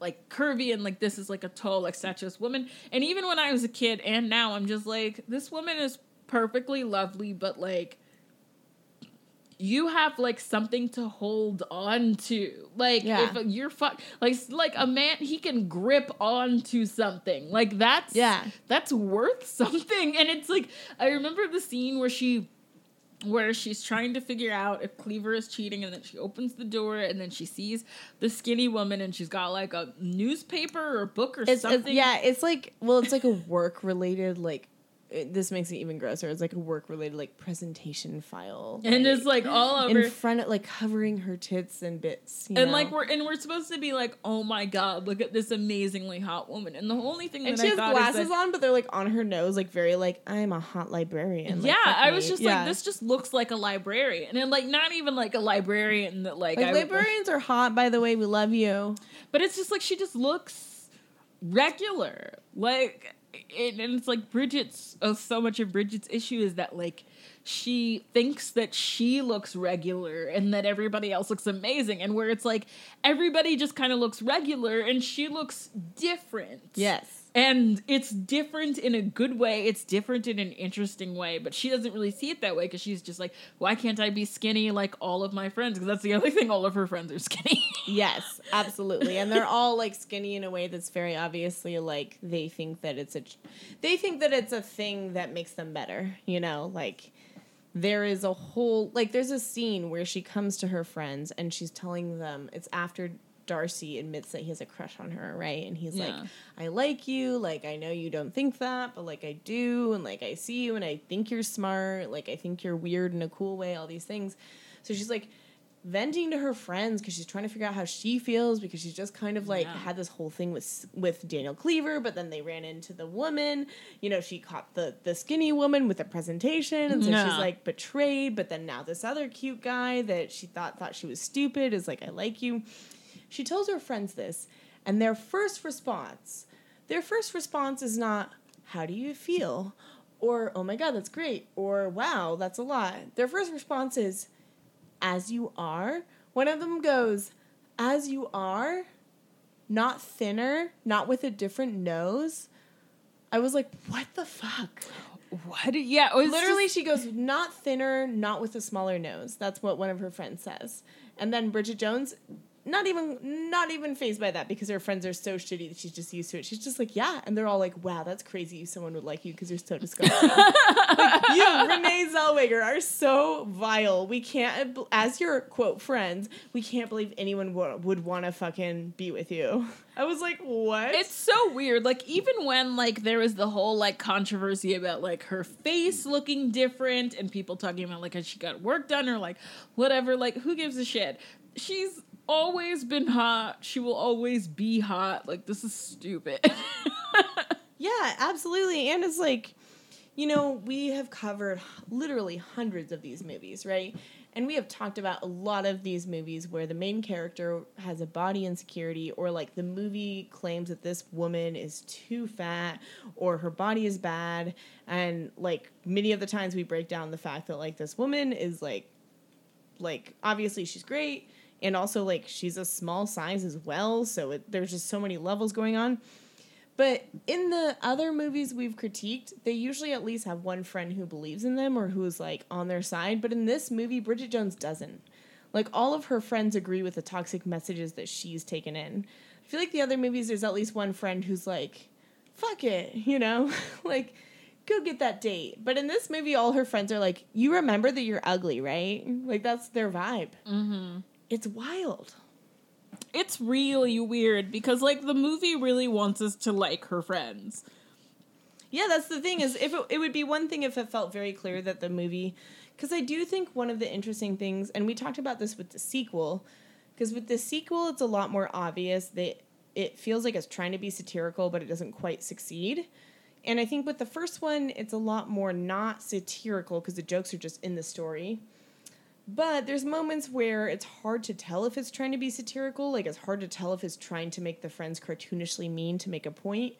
like curvy and like this is like a tall like statuesque woman and even when i was a kid and now i'm just like this woman is perfectly lovely but like you have like something to hold on to like Yeah. if you're fuck like like a man he can grip onto something like that's Yeah. that's worth something and it's like i remember the scene where she where she's trying to figure out if Cleaver is cheating, and then she opens the door, and then she sees the skinny woman, and she's got like a newspaper or book or It's, it's something. yeah, it's like well, it's like a work related like. It, this makes it even grosser. It's like a work related like presentation file, and like, it's like all over. in front of like covering her tits and bits. you and know? like we're and we're supposed to be like, oh my god, look at this amazingly hot woman. And the only thing and that she I has glasses on, but they're like on her nose, like very like I'm a hot librarian. like, yeah, I was just Yeah. like, this just looks like a librarian, and like not even like a librarian that like, Like would- librarians are hot, by the way. We love you. But it's just like she just looks regular. Like it, and it's like Bridget's oh, so much of Bridget's issue is that like she thinks that she looks regular and that everybody else looks amazing and where it's like everybody just kind of looks regular and she looks different. Yes. And it's different in a good way. It's different in an interesting way, but she doesn't really see it that way because she's just like, why can't I be skinny like all of my friends? Because that's the only thing all of her friends are skinny. Yes, absolutely. And they're all like skinny in a way that's very obviously like they think that it's a they think that it's a thing that makes them better, you know, like there is a whole like there's a scene where she comes to her friends and she's telling them it's after Darcy admits that he has a crush on her, right? And he's Yeah. like, I like you, like I know you don't think that, but like I do, and like I see you and I think you're smart, like I think you're weird in a cool way, all these things. So she's like venting to her friends because she's trying to figure out how she feels because she's just kind of like Yeah. had this whole thing with with Daniel Cleaver, but then they ran into the woman. You know, she caught the the skinny woman with a presentation, and so Yeah. she's like betrayed. But then now this other cute guy that she thought thought she was stupid is like, I like you. She tells her friends this, and their first response, their first response is not, "How do you feel?" or "Oh my god, that's great," or "Wow, that's a lot." Their first response is, "As you are." One of them goes, "As you are." Not thinner, not with a different nose. I was like, what the fuck? what? Yeah, Literally, just- she goes, not thinner, not with a smaller nose. That's what one of her friends says. And then Bridget Jones, not even not even phased by that because her friends are so shitty that she's just used to it. She's just like, yeah, and they're all like, wow, that's crazy. Someone would like you because you're so disgusting. like, you, Renee Zellweger, are so vile. We can't, as your quote friends, we can't believe anyone w- would want to fucking be with you. I was like, what? It's so weird. Like even when like there was the whole like controversy about like her face looking different and people talking about like has she got work done or like whatever, like who gives a shit? She's always been hot. She will always be hot. Like this is stupid. Yeah, absolutely. And it's like, you know, we have covered literally hundreds of these movies, right? And we have talked about a lot of these movies where the main character has a body insecurity, or like the movie claims that this woman is too fat or her body is bad. And like many of the times we break down the fact that like this woman is like, like obviously she's great. And also like she's a small size as well. So it, there's just so many levels going on. But in the other movies we've critiqued, they usually at least have one friend who believes in them or who's like on their side. But in this movie, Bridget Jones doesn't. Like all of her friends agree with the toxic messages that she's taken in. I feel like the other movies, there's at least one friend who's like, fuck it, you know? like, go get that date. But in this movie, all her friends are like, you remember that you're ugly, right? Like, that's their vibe. Mm-hmm. It's wild. it's really weird because like the movie really wants us to like her friends. Yeah, that's the thing is if it, it would be one thing if it felt very clear that the movie because I do think one of the interesting things and we talked about this with the sequel because with the sequel it's a lot more obvious that it feels like it's trying to be satirical but it doesn't quite succeed. And I think with the first one it's a lot more not satirical because the jokes are just in the story. But there's moments where it's hard to tell if it's trying to be satirical. Like it's hard to tell if it's trying to make the friends cartoonishly mean to make a point,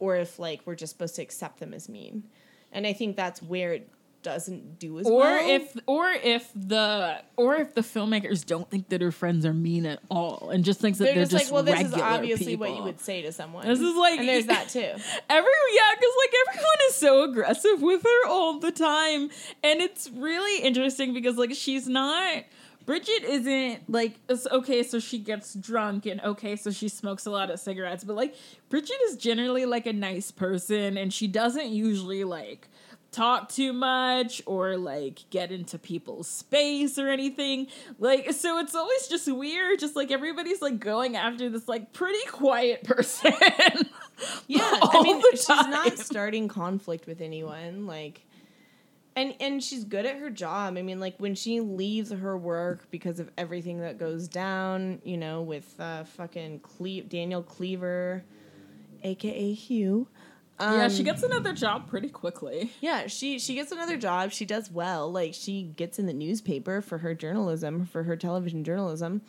or if like we're just supposed to accept them as mean. And I think that's where it doesn't do as Or well. if or if the or if the filmmakers don't think that her friends are mean at all and just thinks that they're, they're, just, like, well, this is obviously what you would say to someone. This is like and there's that too. Every yeah, because like everyone is so aggressive with her all the time, and it's really interesting because like she's not. Bridget isn't like okay, so she gets drunk and okay, so she smokes a lot of cigarettes, but like Bridget is generally like a nice person, and she doesn't usually like talk too much or like get into people's space or anything. Like so it's always just weird just like everybody's like going after this like pretty quiet person. Yeah, I mean, she's not starting conflict with anyone. Like, and and she's good at her job. I mean, like when she leaves her work because of everything that goes down, you know, with uh, fucking Cle- Daniel Cleaver, aka Hugh. Yeah, Um, she gets another job pretty quickly. Yeah, she she gets another job. She does well. Like she gets in the newspaper for her journalism, for her television journalism.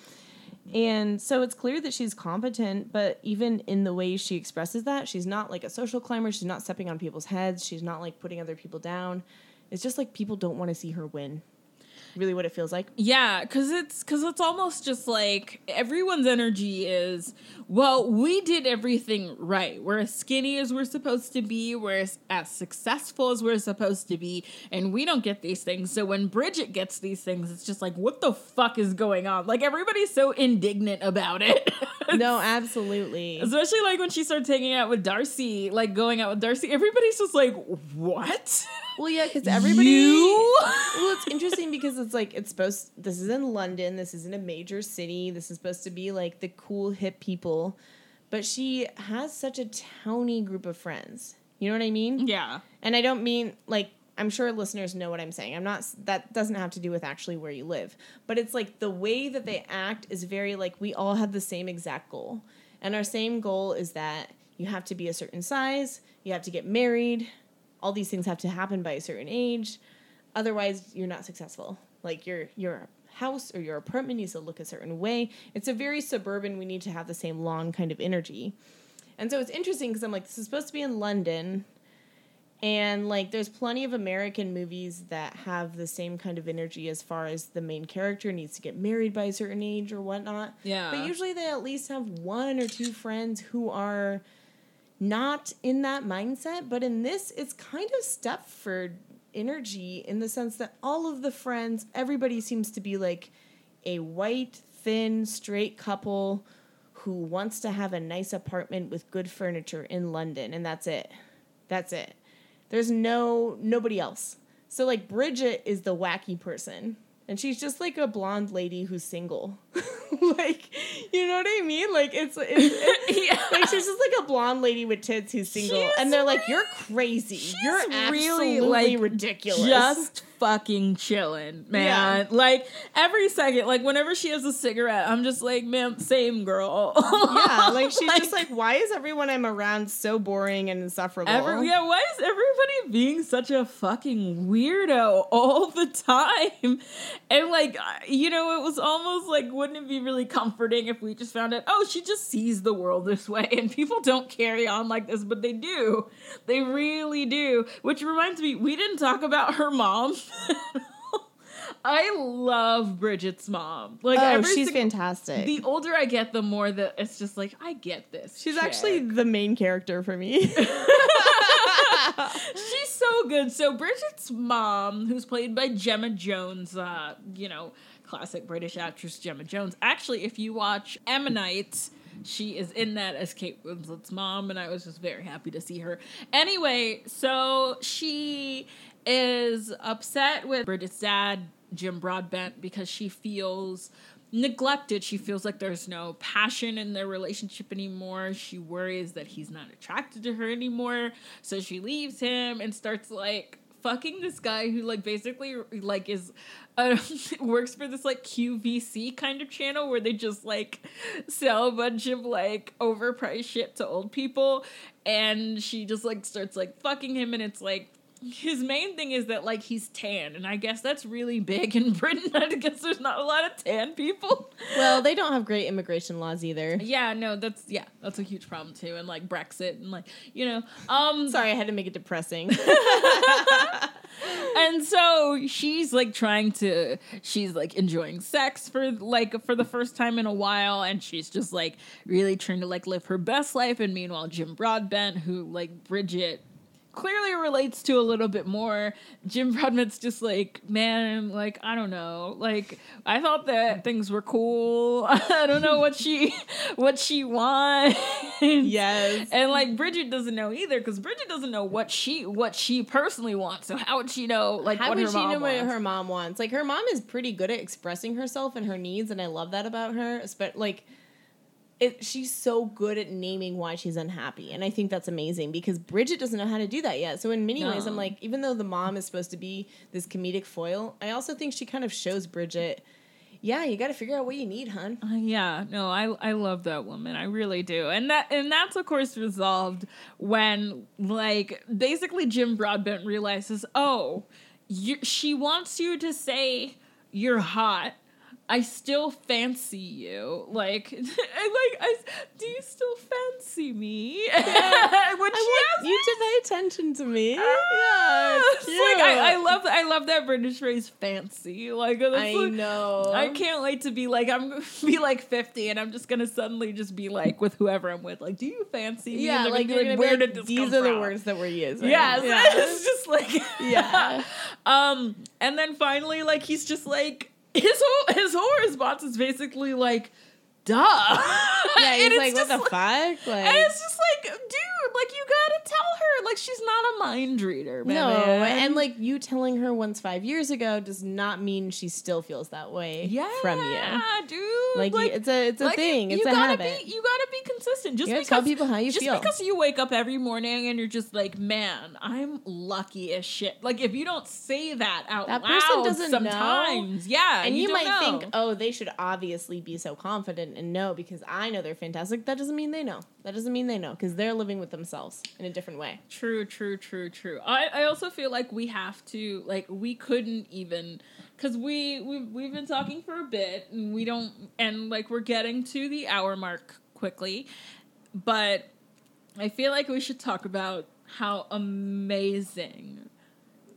And so it's clear that she's competent, but even in the way she expresses that, she's not like a social climber. She's not stepping on people's heads. She's not like putting other people down. It's just like people don't want to see her win. Really, what it feels like. Yeah, because it's because it's almost just like everyone's energy is, well, we did everything right. We're as skinny as we're supposed to be. We're as, as successful as we're supposed to be, and we don't get these things. So when Bridget gets these things, it's just like, what the fuck is going on? Like everybody's so indignant about it. No, absolutely. Especially like when she starts hanging out with Darcy, like going out with Darcy, everybody's just like, what? Well, yeah, because everybody. You? well, it's interesting because it's like it's supposed. This is in London. This isn't a major city. This is supposed to be like the cool hip people, but she has such a towny group of friends. You know what I mean? Yeah. And I don't mean like I'm sure listeners know what I'm saying. I'm not that doesn't have to do with actually where you live, but it's like the way that they act is very like we all have the same exact goal. And our same goal is that you have to be a certain size, you have to get married, all these things have to happen by a certain age. Otherwise, you're not successful. Like your your house or your apartment needs to look a certain way. It's a very suburban, we need to have the same long kind of energy. And so it's interesting because I'm like, this is supposed to be in London. And like, there's plenty of American movies that have the same kind of energy as far as the main character needs to get married by a certain age or whatnot. Yeah. But usually they at least have one or two friends who are not in that mindset. But in this, it's kind of Stepford energy in the sense that all of the friends, everybody seems to be like a white, thin, straight couple who wants to have a nice apartment with good furniture in London, and that's it. That's it. There's no nobody else. So like Bridget is the wacky person. And she's just like a blonde lady who's single. like, you know what I mean? Like it's, it's, it's Yeah. like she's just like a blonde lady with tits who's single. She's and they're like, really- You're crazy. You're really, like, ridiculous. Just fucking chilling, man. Like every second, like whenever she has a cigarette, I'm just like, man, same girl. yeah, like she's just like, why is everyone I'm around so boring and insufferable? Every, yeah, why is everybody being such a fucking weirdo all the time? And like, you know, it was almost like, wouldn't it be really comforting if we just found out, oh, she just sees the world this way and people don't carry on like this, but they do. They really do. Which reminds me, we didn't talk about her mom. I love Bridget's mom. Like, oh, she's sing- fantastic. The older I get, the more that it's just like, I get this. she's chick. actually the main character for me. She's so good. So Bridget's mom, who's played by Gemma Jones, uh, you know, classic British actress Gemma Jones. Actually, if you watch Ammonite, she is in that as Kate Winslet's mom, and I was just very happy to see her. Anyway, so she is upset with Bridget's dad, Jim Broadbent, because she feels neglected. She feels like there's no passion in their relationship anymore. She worries that he's not attracted to her anymore. So she leaves him and starts like fucking this guy who like basically like is uh, works for this like QVC kind of channel where they just like sell a bunch of like overpriced shit to old people and she just like starts like fucking him and it's like his main thing is that like he's tan and i guess that's really big in britain i guess there's not a lot of tan people well, they don't have great immigration laws either. yeah no that's yeah that's a huge problem too and like brexit and like you know um Sorry, I had to make it depressing. and so she's like trying to she's like enjoying sex for like for the first time in a while and she's just like really trying to like live her best life and meanwhile jim broadbent who like bridget clearly relates to a little bit more jim broadbent's just like man like i don't know like i thought that things were cool i don't know what she what she wants yes. and like Bridget doesn't know either because Bridget doesn't know what she what she personally wants. So how would she know like How what would her she mom know what her mom wants? Like her mom is pretty good at expressing herself and her needs, and I love that about her. But like, it, she's so good at naming why she's unhappy, and I think that's amazing because Bridget doesn't know how to do that yet. So in many ways, I'm like, even though the mom is supposed to be this comedic foil, I also think she kind of shows Bridget, yeah, you got to figure out what you need, hun. Uh, yeah, no, I I love that woman. I really do. And that and that's of course resolved when like basically Jim Broadbent realizes, "Oh, you, she wants you to say you're hot." I still fancy you. Like, like, I, do you still fancy me? when she I want you to pay attention to me. Ah, it's it's like I, I love I love that British phrase fancy. Like I like- know. I can't wait to be like I'm gonna be like 50 and I'm just gonna suddenly just be like with whoever I'm with. Like, do you fancy me? Yeah, like, gonna where did this these are the words that we're using. Yes, Yeah. it's just like Yeah. um, and then finally, like he's just like his whole his whole response is basically like, "Duh." Yeah, he's like, what the like- fuck? Like, And it's just like, dude, like you gotta tell her, like she's not a mind reader, man. no, and like you telling her once five years ago does not mean she still feels that way yeah, from you. Yeah, dude. Like, you- it's a it's a like, thing. It's you a gotta habit. be you gotta be consistent. Just You because tell people how you just feel. because you wake up every morning and you're just like, man, I'm lucky as shit. Like if you don't say that out That loud, person doesn't know. yeah, and you, don't might know. think, oh, they should obviously be so confident and know because I know they're fantastic. That doesn't mean they know. That doesn't mean they know because they're living with themselves in a different way. True, true, true, true. I, I also feel like we have to like we couldn't even because we we've, we've been talking for a bit and we don't and like we're getting to the hour mark quickly, but I feel like we should talk about how amazing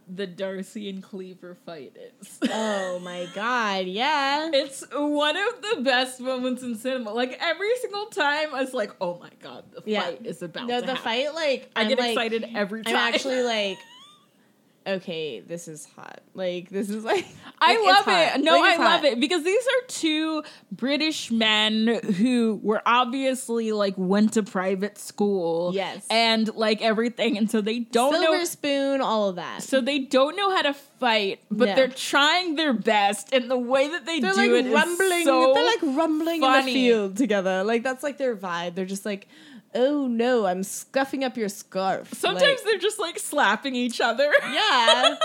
the Darcy and Cleaver fight is. Oh my god, yeah. It's one of the best moments in cinema. Like every single time, I was like, "Oh my god, the Yeah. fight is about No, to the happen." fight like I I'm get like- excited every time. I'm actually like okay, this is hot. Like this is like I like, it's love hot. it. No, Like, I love hot. it because these are two British men who were obviously like went to private school. Yes. And like everything. And so they don't Silver know spoon, all of that. so they don't know how to fight, but No. they're trying their best. And the way that they they're do like it is rumbling. so they're like rumbling in the field together. Like that's like their vibe. They're just like, oh no, I'm scuffing up your scarf. Sometimes Like, they're just like slapping each other. yeah.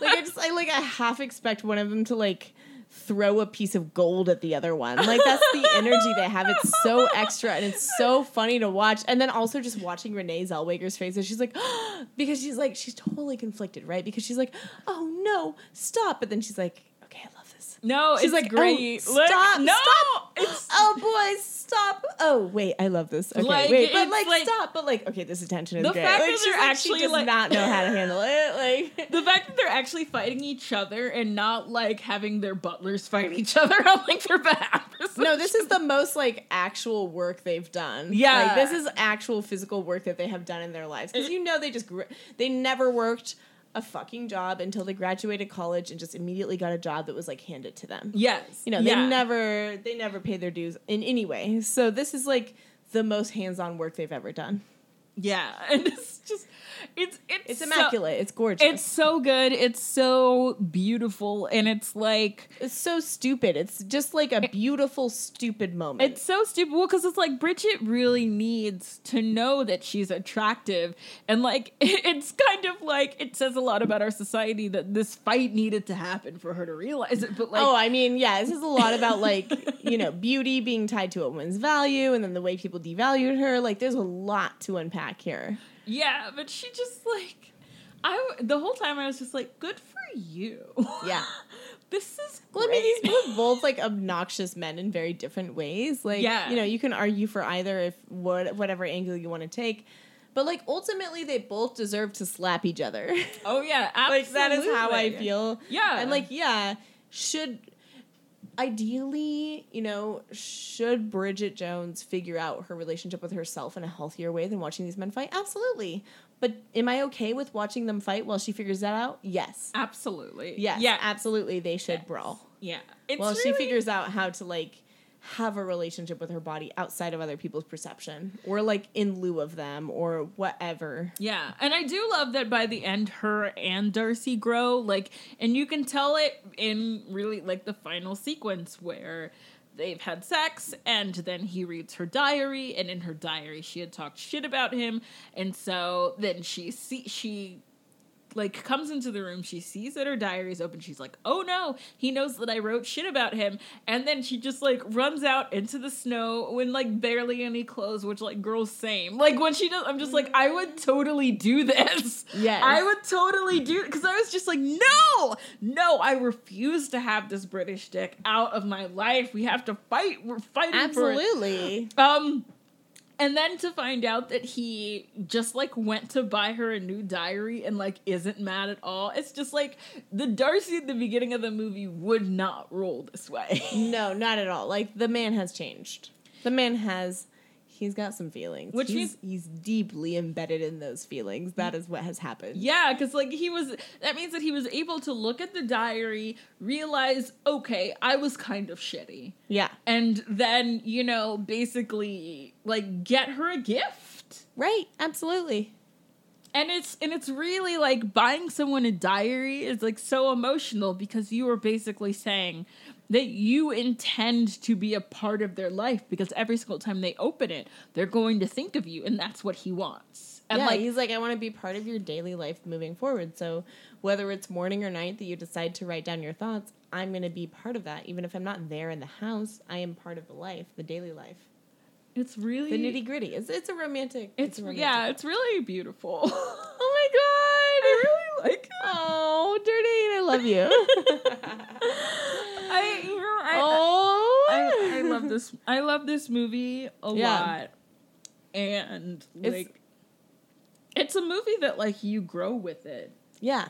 like I just I like I half expect one of them to like throw a piece of gold at the other one. Like that's the energy they have. It's so extra and it's so funny to watch. And then also just watching Renee Zellweger's face and she's like because she's like she's totally conflicted, right? Because she's like, "Oh no, stop." But then she's like, "Okay, I love this." No, She's it's like, oh, great. "Oh, stop, no, stop." it's Oh boy, stop. Oh, wait, I love this. Okay, Like, wait, but like, like- stop. But like, okay, this attention is The great. fact that they're actually, does like- not know how to handle it. Like the fact that they're actually fighting each other and not like having their butlers fight each other on like their behalf. No, this is the most like actual work they've done. Yeah. like, this is actual physical work that they have done in their lives because you know they just gr- they never worked a fucking job until they graduated college and just immediately got a job that was like handed to them. yes. You know, they yeah. never they never paid their dues in any way. So this is like the most hands-on work they've ever done. Yeah, and it's just it's it's It's so- immaculate. it's gorgeous. it's so good. It's so beautiful, and it's like It's so stupid. It's just like a beautiful, stupid moment. It's so stupid. Well, because it's like Bridget really needs to know that she's attractive. And like, it's kind of like, it says a lot about our society that this fight needed to happen for her to realize it. But like, oh, I mean, yeah, this is a lot about like, you know, beauty being tied to a woman's value and then the way people devalued her. Like, there's a lot to unpack here. yeah, but she just like, I, the whole time I was just like, good for you. Yeah. this is Well, I mean, these great. both like obnoxious men in very different ways. Like, Yeah. you know, you can argue for either if what whatever angle you want to take. But like ultimately they both deserve to slap each other. Oh, yeah, absolutely. like that is how I feel. Yeah. And like, yeah, should ideally, you know, should Bridget Jones figure out her relationship with herself in a healthier way than watching these men fight? Absolutely. But am I okay with watching them fight while she figures that out? Yes. Absolutely. Yes. Yeah. Absolutely they should Yes. brawl. Yeah. It's well, she figures out how to like have a relationship with her body outside of other people's perception or like in lieu of them or whatever. Yeah, and I do love that by the end, her and Darcy grow like, and you can tell it in really like the final sequence where they've had sex, and then he reads her diary, and in her diary she had talked shit about him, and so then she see she like comes into the room she sees that her diary is open she's like oh no he knows that i wrote shit about him. And then she just like runs out into the snow when like barely any clothes which like girls same. Like when she does i'm just like i would totally do this. Yes. i would totally do because i was just like no no i refuse to have this british dick out of my life. We have to fight we're fighting for it. Absolutely. um, and then to find out that he just like went to buy her a new diary and like isn't mad at all. It's just like the Darcy at the beginning of the movie would not roll this way. No, not at all. Like the man has changed. The man has he's got some feelings. Which he's, he's deeply embedded in those feelings. That is what has happened. yeah, because like he was, that means that he was able to look at the diary, realize, okay, I was kind of shitty. Yeah. And then, you know, basically like get her a gift. Right. Absolutely. and it's and it's really like buying someone a diary is like so emotional because you are basically saying that you intend to be a part of their life because every single time they open it they're going to think of you and that's what he wants and yeah, like he's like, I want to be part of your daily life moving forward. So whether it's morning or night that you decide to write down your thoughts, I'm going to be part of that. Even if I'm not there in the house, I am part of the life, the daily life, it's really the nitty gritty. It's it's a romantic. it's, a romantic yeah it's really beautiful Oh my god! i really like it Oh, Durnane, I love you. i you know i oh, I, I love this. I love this movie a Yeah. lot, and It's- like, it's a movie that like you grow with it. Yeah.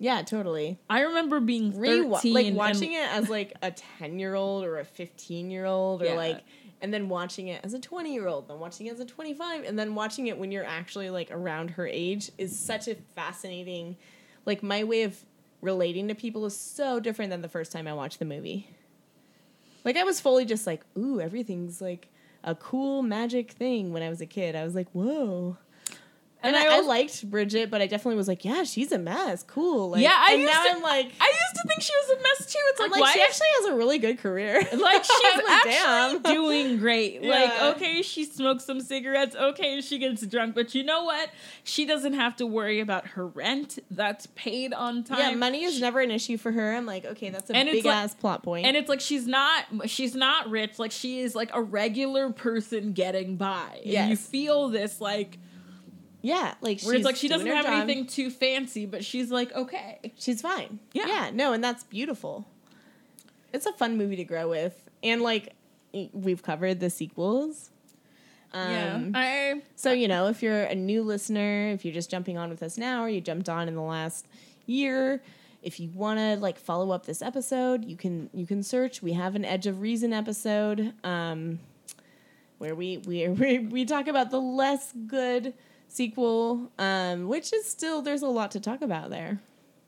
Yeah, totally. I remember being Re- thirteen, like and- watching it as like a 10 year old or a 15 year old or Yeah. like and then watching it as a 20 year old, then watching it as a 25, and then watching it when you're actually like around her age is such a fascinating, like my way of relating to people is so different than the first time I watched the movie. Like I was fully just like, ooh, everything's like a cool magic thing when I was a kid. I was like, whoa. And, And I I, I liked Bridget, but I definitely was like, yeah, she's a mess. Cool. Like, Yeah, I and used now to- I'm like, I used to think she was a mess too. It's like, like, she actually has a really good career. like she's like, actually damn. doing great. Yeah. Like, okay, she smokes some cigarettes. Okay, she gets drunk, but you know what? She doesn't have to worry about her rent. That's paid on time. Yeah, money is never an issue for her. I'm like, okay, that's a And big like- ass plot point. And it's like she's not she's not rich. Like she is like a regular person getting by. And you feel this like yeah, like where it's she's like she doesn't doing her have job. anything too fancy, but she's like okay. She's fine. Yeah. yeah, no, and that's beautiful. It's a fun movie to grow with, and like we've covered the sequels. Um, yeah, I So, you know, if you're a new listener, if you're just jumping on with us now or you jumped on in the last year, if you want to like follow up this episode, you can you can search. We have an Edge of Reason episode um where we we we, we talk about the less good sequel um which is still there's a lot to talk about there.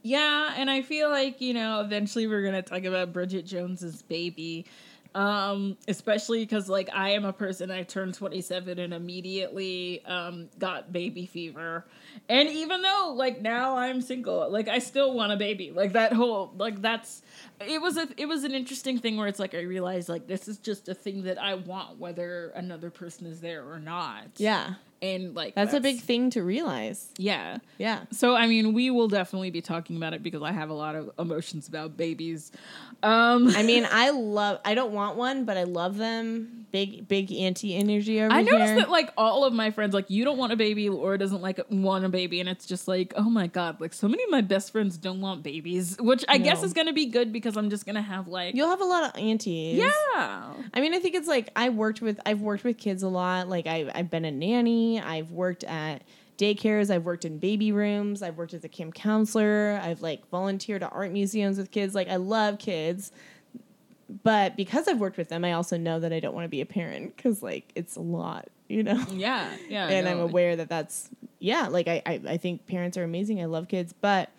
Yeah, and I feel like, you know, eventually we're going to talk about Bridget Jones's baby. Um, especially cuz like I am a person I turned 27 and immediately um got baby fever. And even though like now I'm single, like I still want a baby. Like that whole like that's it was a it was an interesting thing where it's like I realized like this is just a thing that I want whether another person is there or not. Yeah. And like That's, a big thing to realize. Yeah. Yeah. So I mean, we will definitely be talking about it because I have a lot of emotions about babies. Um, I mean, I love I don't want one, but I love them. Big big anti energy over I here. noticed that like all of my friends, like you don't want a baby, Laura doesn't like want a baby, and it's just like, oh my god, like so many of my best friends don't want babies, which I guess is gonna be good because I'm just gonna have like, You'll have a lot of aunties. yeah, I mean, I think it's like I worked with I've worked with kids a lot. Like I I've been a nanny. I've worked at daycares. I've worked in baby rooms. I've worked as a camp counselor. I've like volunteered at art museums with kids. Like I love kids. But because I've worked with them, I also know that I don't want to be a parent because like it's a lot, you know. yeah, yeah, and no. I'm aware that that's yeah. Like I, I I think parents are amazing. I love kids, but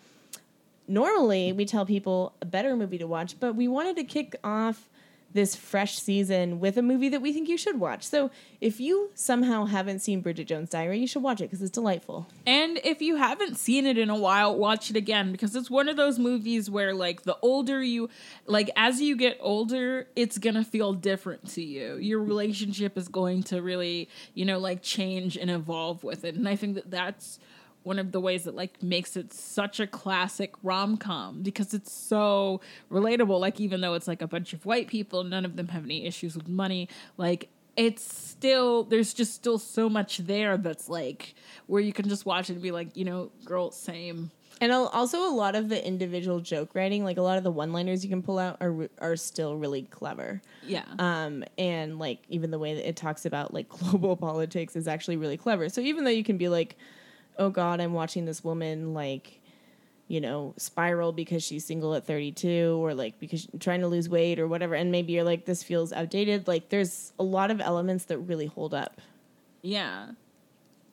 normally we tell people a better movie to watch, but we wanted to kick off this fresh season with a movie that we think you should watch. So if you somehow haven't seen Bridget Jones' Diary, you should watch it because it's delightful. And if you haven't seen it in a while, watch it again because it's one of those movies where, like, the older you, like, as you get older, it's gonna feel different to you. Your relationship is going to really, you know, like, change and evolve with it. And I think that that's one of the ways that like makes it such a classic rom-com because it's so relatable like even though it's like a bunch of white people none of them have any issues with money like it's still there's just still so much there that's like where you can just watch it and be like you know girl same And also a lot of the individual joke writing, like a lot of the one-liners you can pull out are are still really clever. yeah um, and like even the way that it talks about like global politics is actually really clever. So even though you can be like, oh god, I'm watching this woman like, you know, spiral because she's single at 32 or like because she's trying to lose weight or whatever, and maybe you're like this feels outdated. Like there's a lot of elements that really hold up. yeah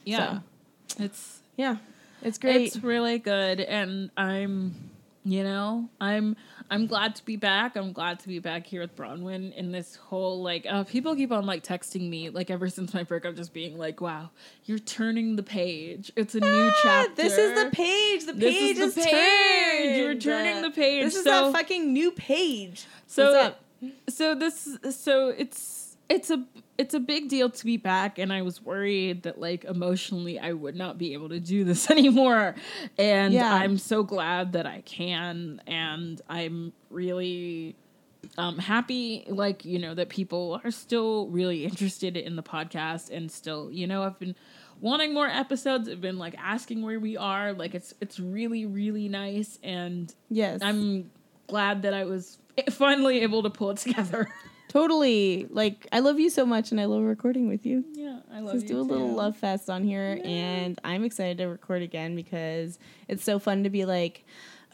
yeah it's Yeah, it's great. It's really good, and I'm, you know, I'm I'm glad to be back. I'm glad to be back here with Bronwyn in this whole like uh, people keep on like texting me like ever since my breakup, just being like, "Wow, you're turning the page. It's a new Ah, chapter. This is the page. The This page is the is page. turned. You're turning the page. This is So- that fucking new page. So What's up? so this so it's it's a it's a big deal to be back and I was worried that like emotionally I would not be able to do this anymore. And Yeah. I'm so glad that I can and I'm really um happy like you know that people are still really interested in the podcast and still you know I've been wanting more episodes I've been like asking where we are like it's it's really really nice and Yes, I'm glad that I was finally able to pull it together. totally like I love you so much, and I love recording with you. yeah, I love Let's do a little too. love fest on here, Yeah. and I'm excited to record again because it's so fun to be like,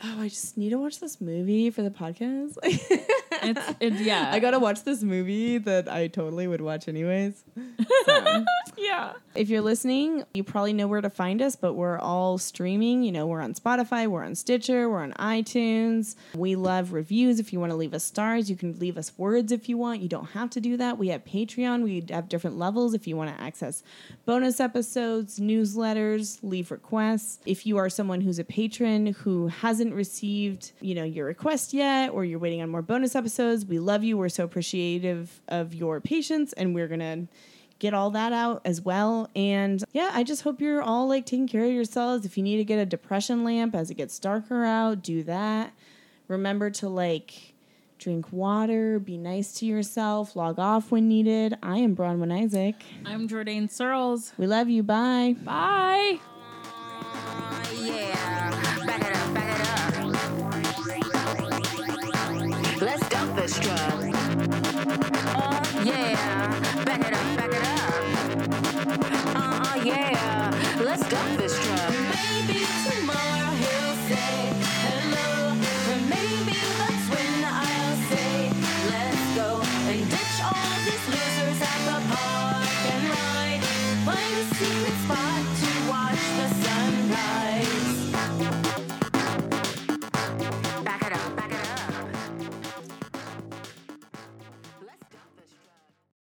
oh, I just need to watch this movie for the podcast. It's, it's yeah. I gotta watch this movie that I totally would watch anyways. So. yeah. If you're listening, you probably know where to find us, but we're all streaming. You know, we're on Spotify, we're on Stitcher, we're on iTunes. We love reviews. If you want to leave us stars, you can leave us words if you want. You don't have to do that. We have Patreon, we have different levels if you want to access bonus episodes, newsletters, leave requests. If you are someone who's a patron who hasn't received, you know, your request yet or you're waiting on more bonus episodes, we love you. We're so appreciative of your patience and we're going to get all that out as well. And yeah, I just hope you're all like taking care of yourselves. If you need to get a depression lamp as it gets darker out, do that. Remember to like drink water, be nice to yourself, log off when needed. I am Bronwyn Isaac. I'm Jordan Searles. We love you. Bye. Bye. Oh, yeah, back it up, back it up. Uh, uh, yeah, let's go this truck.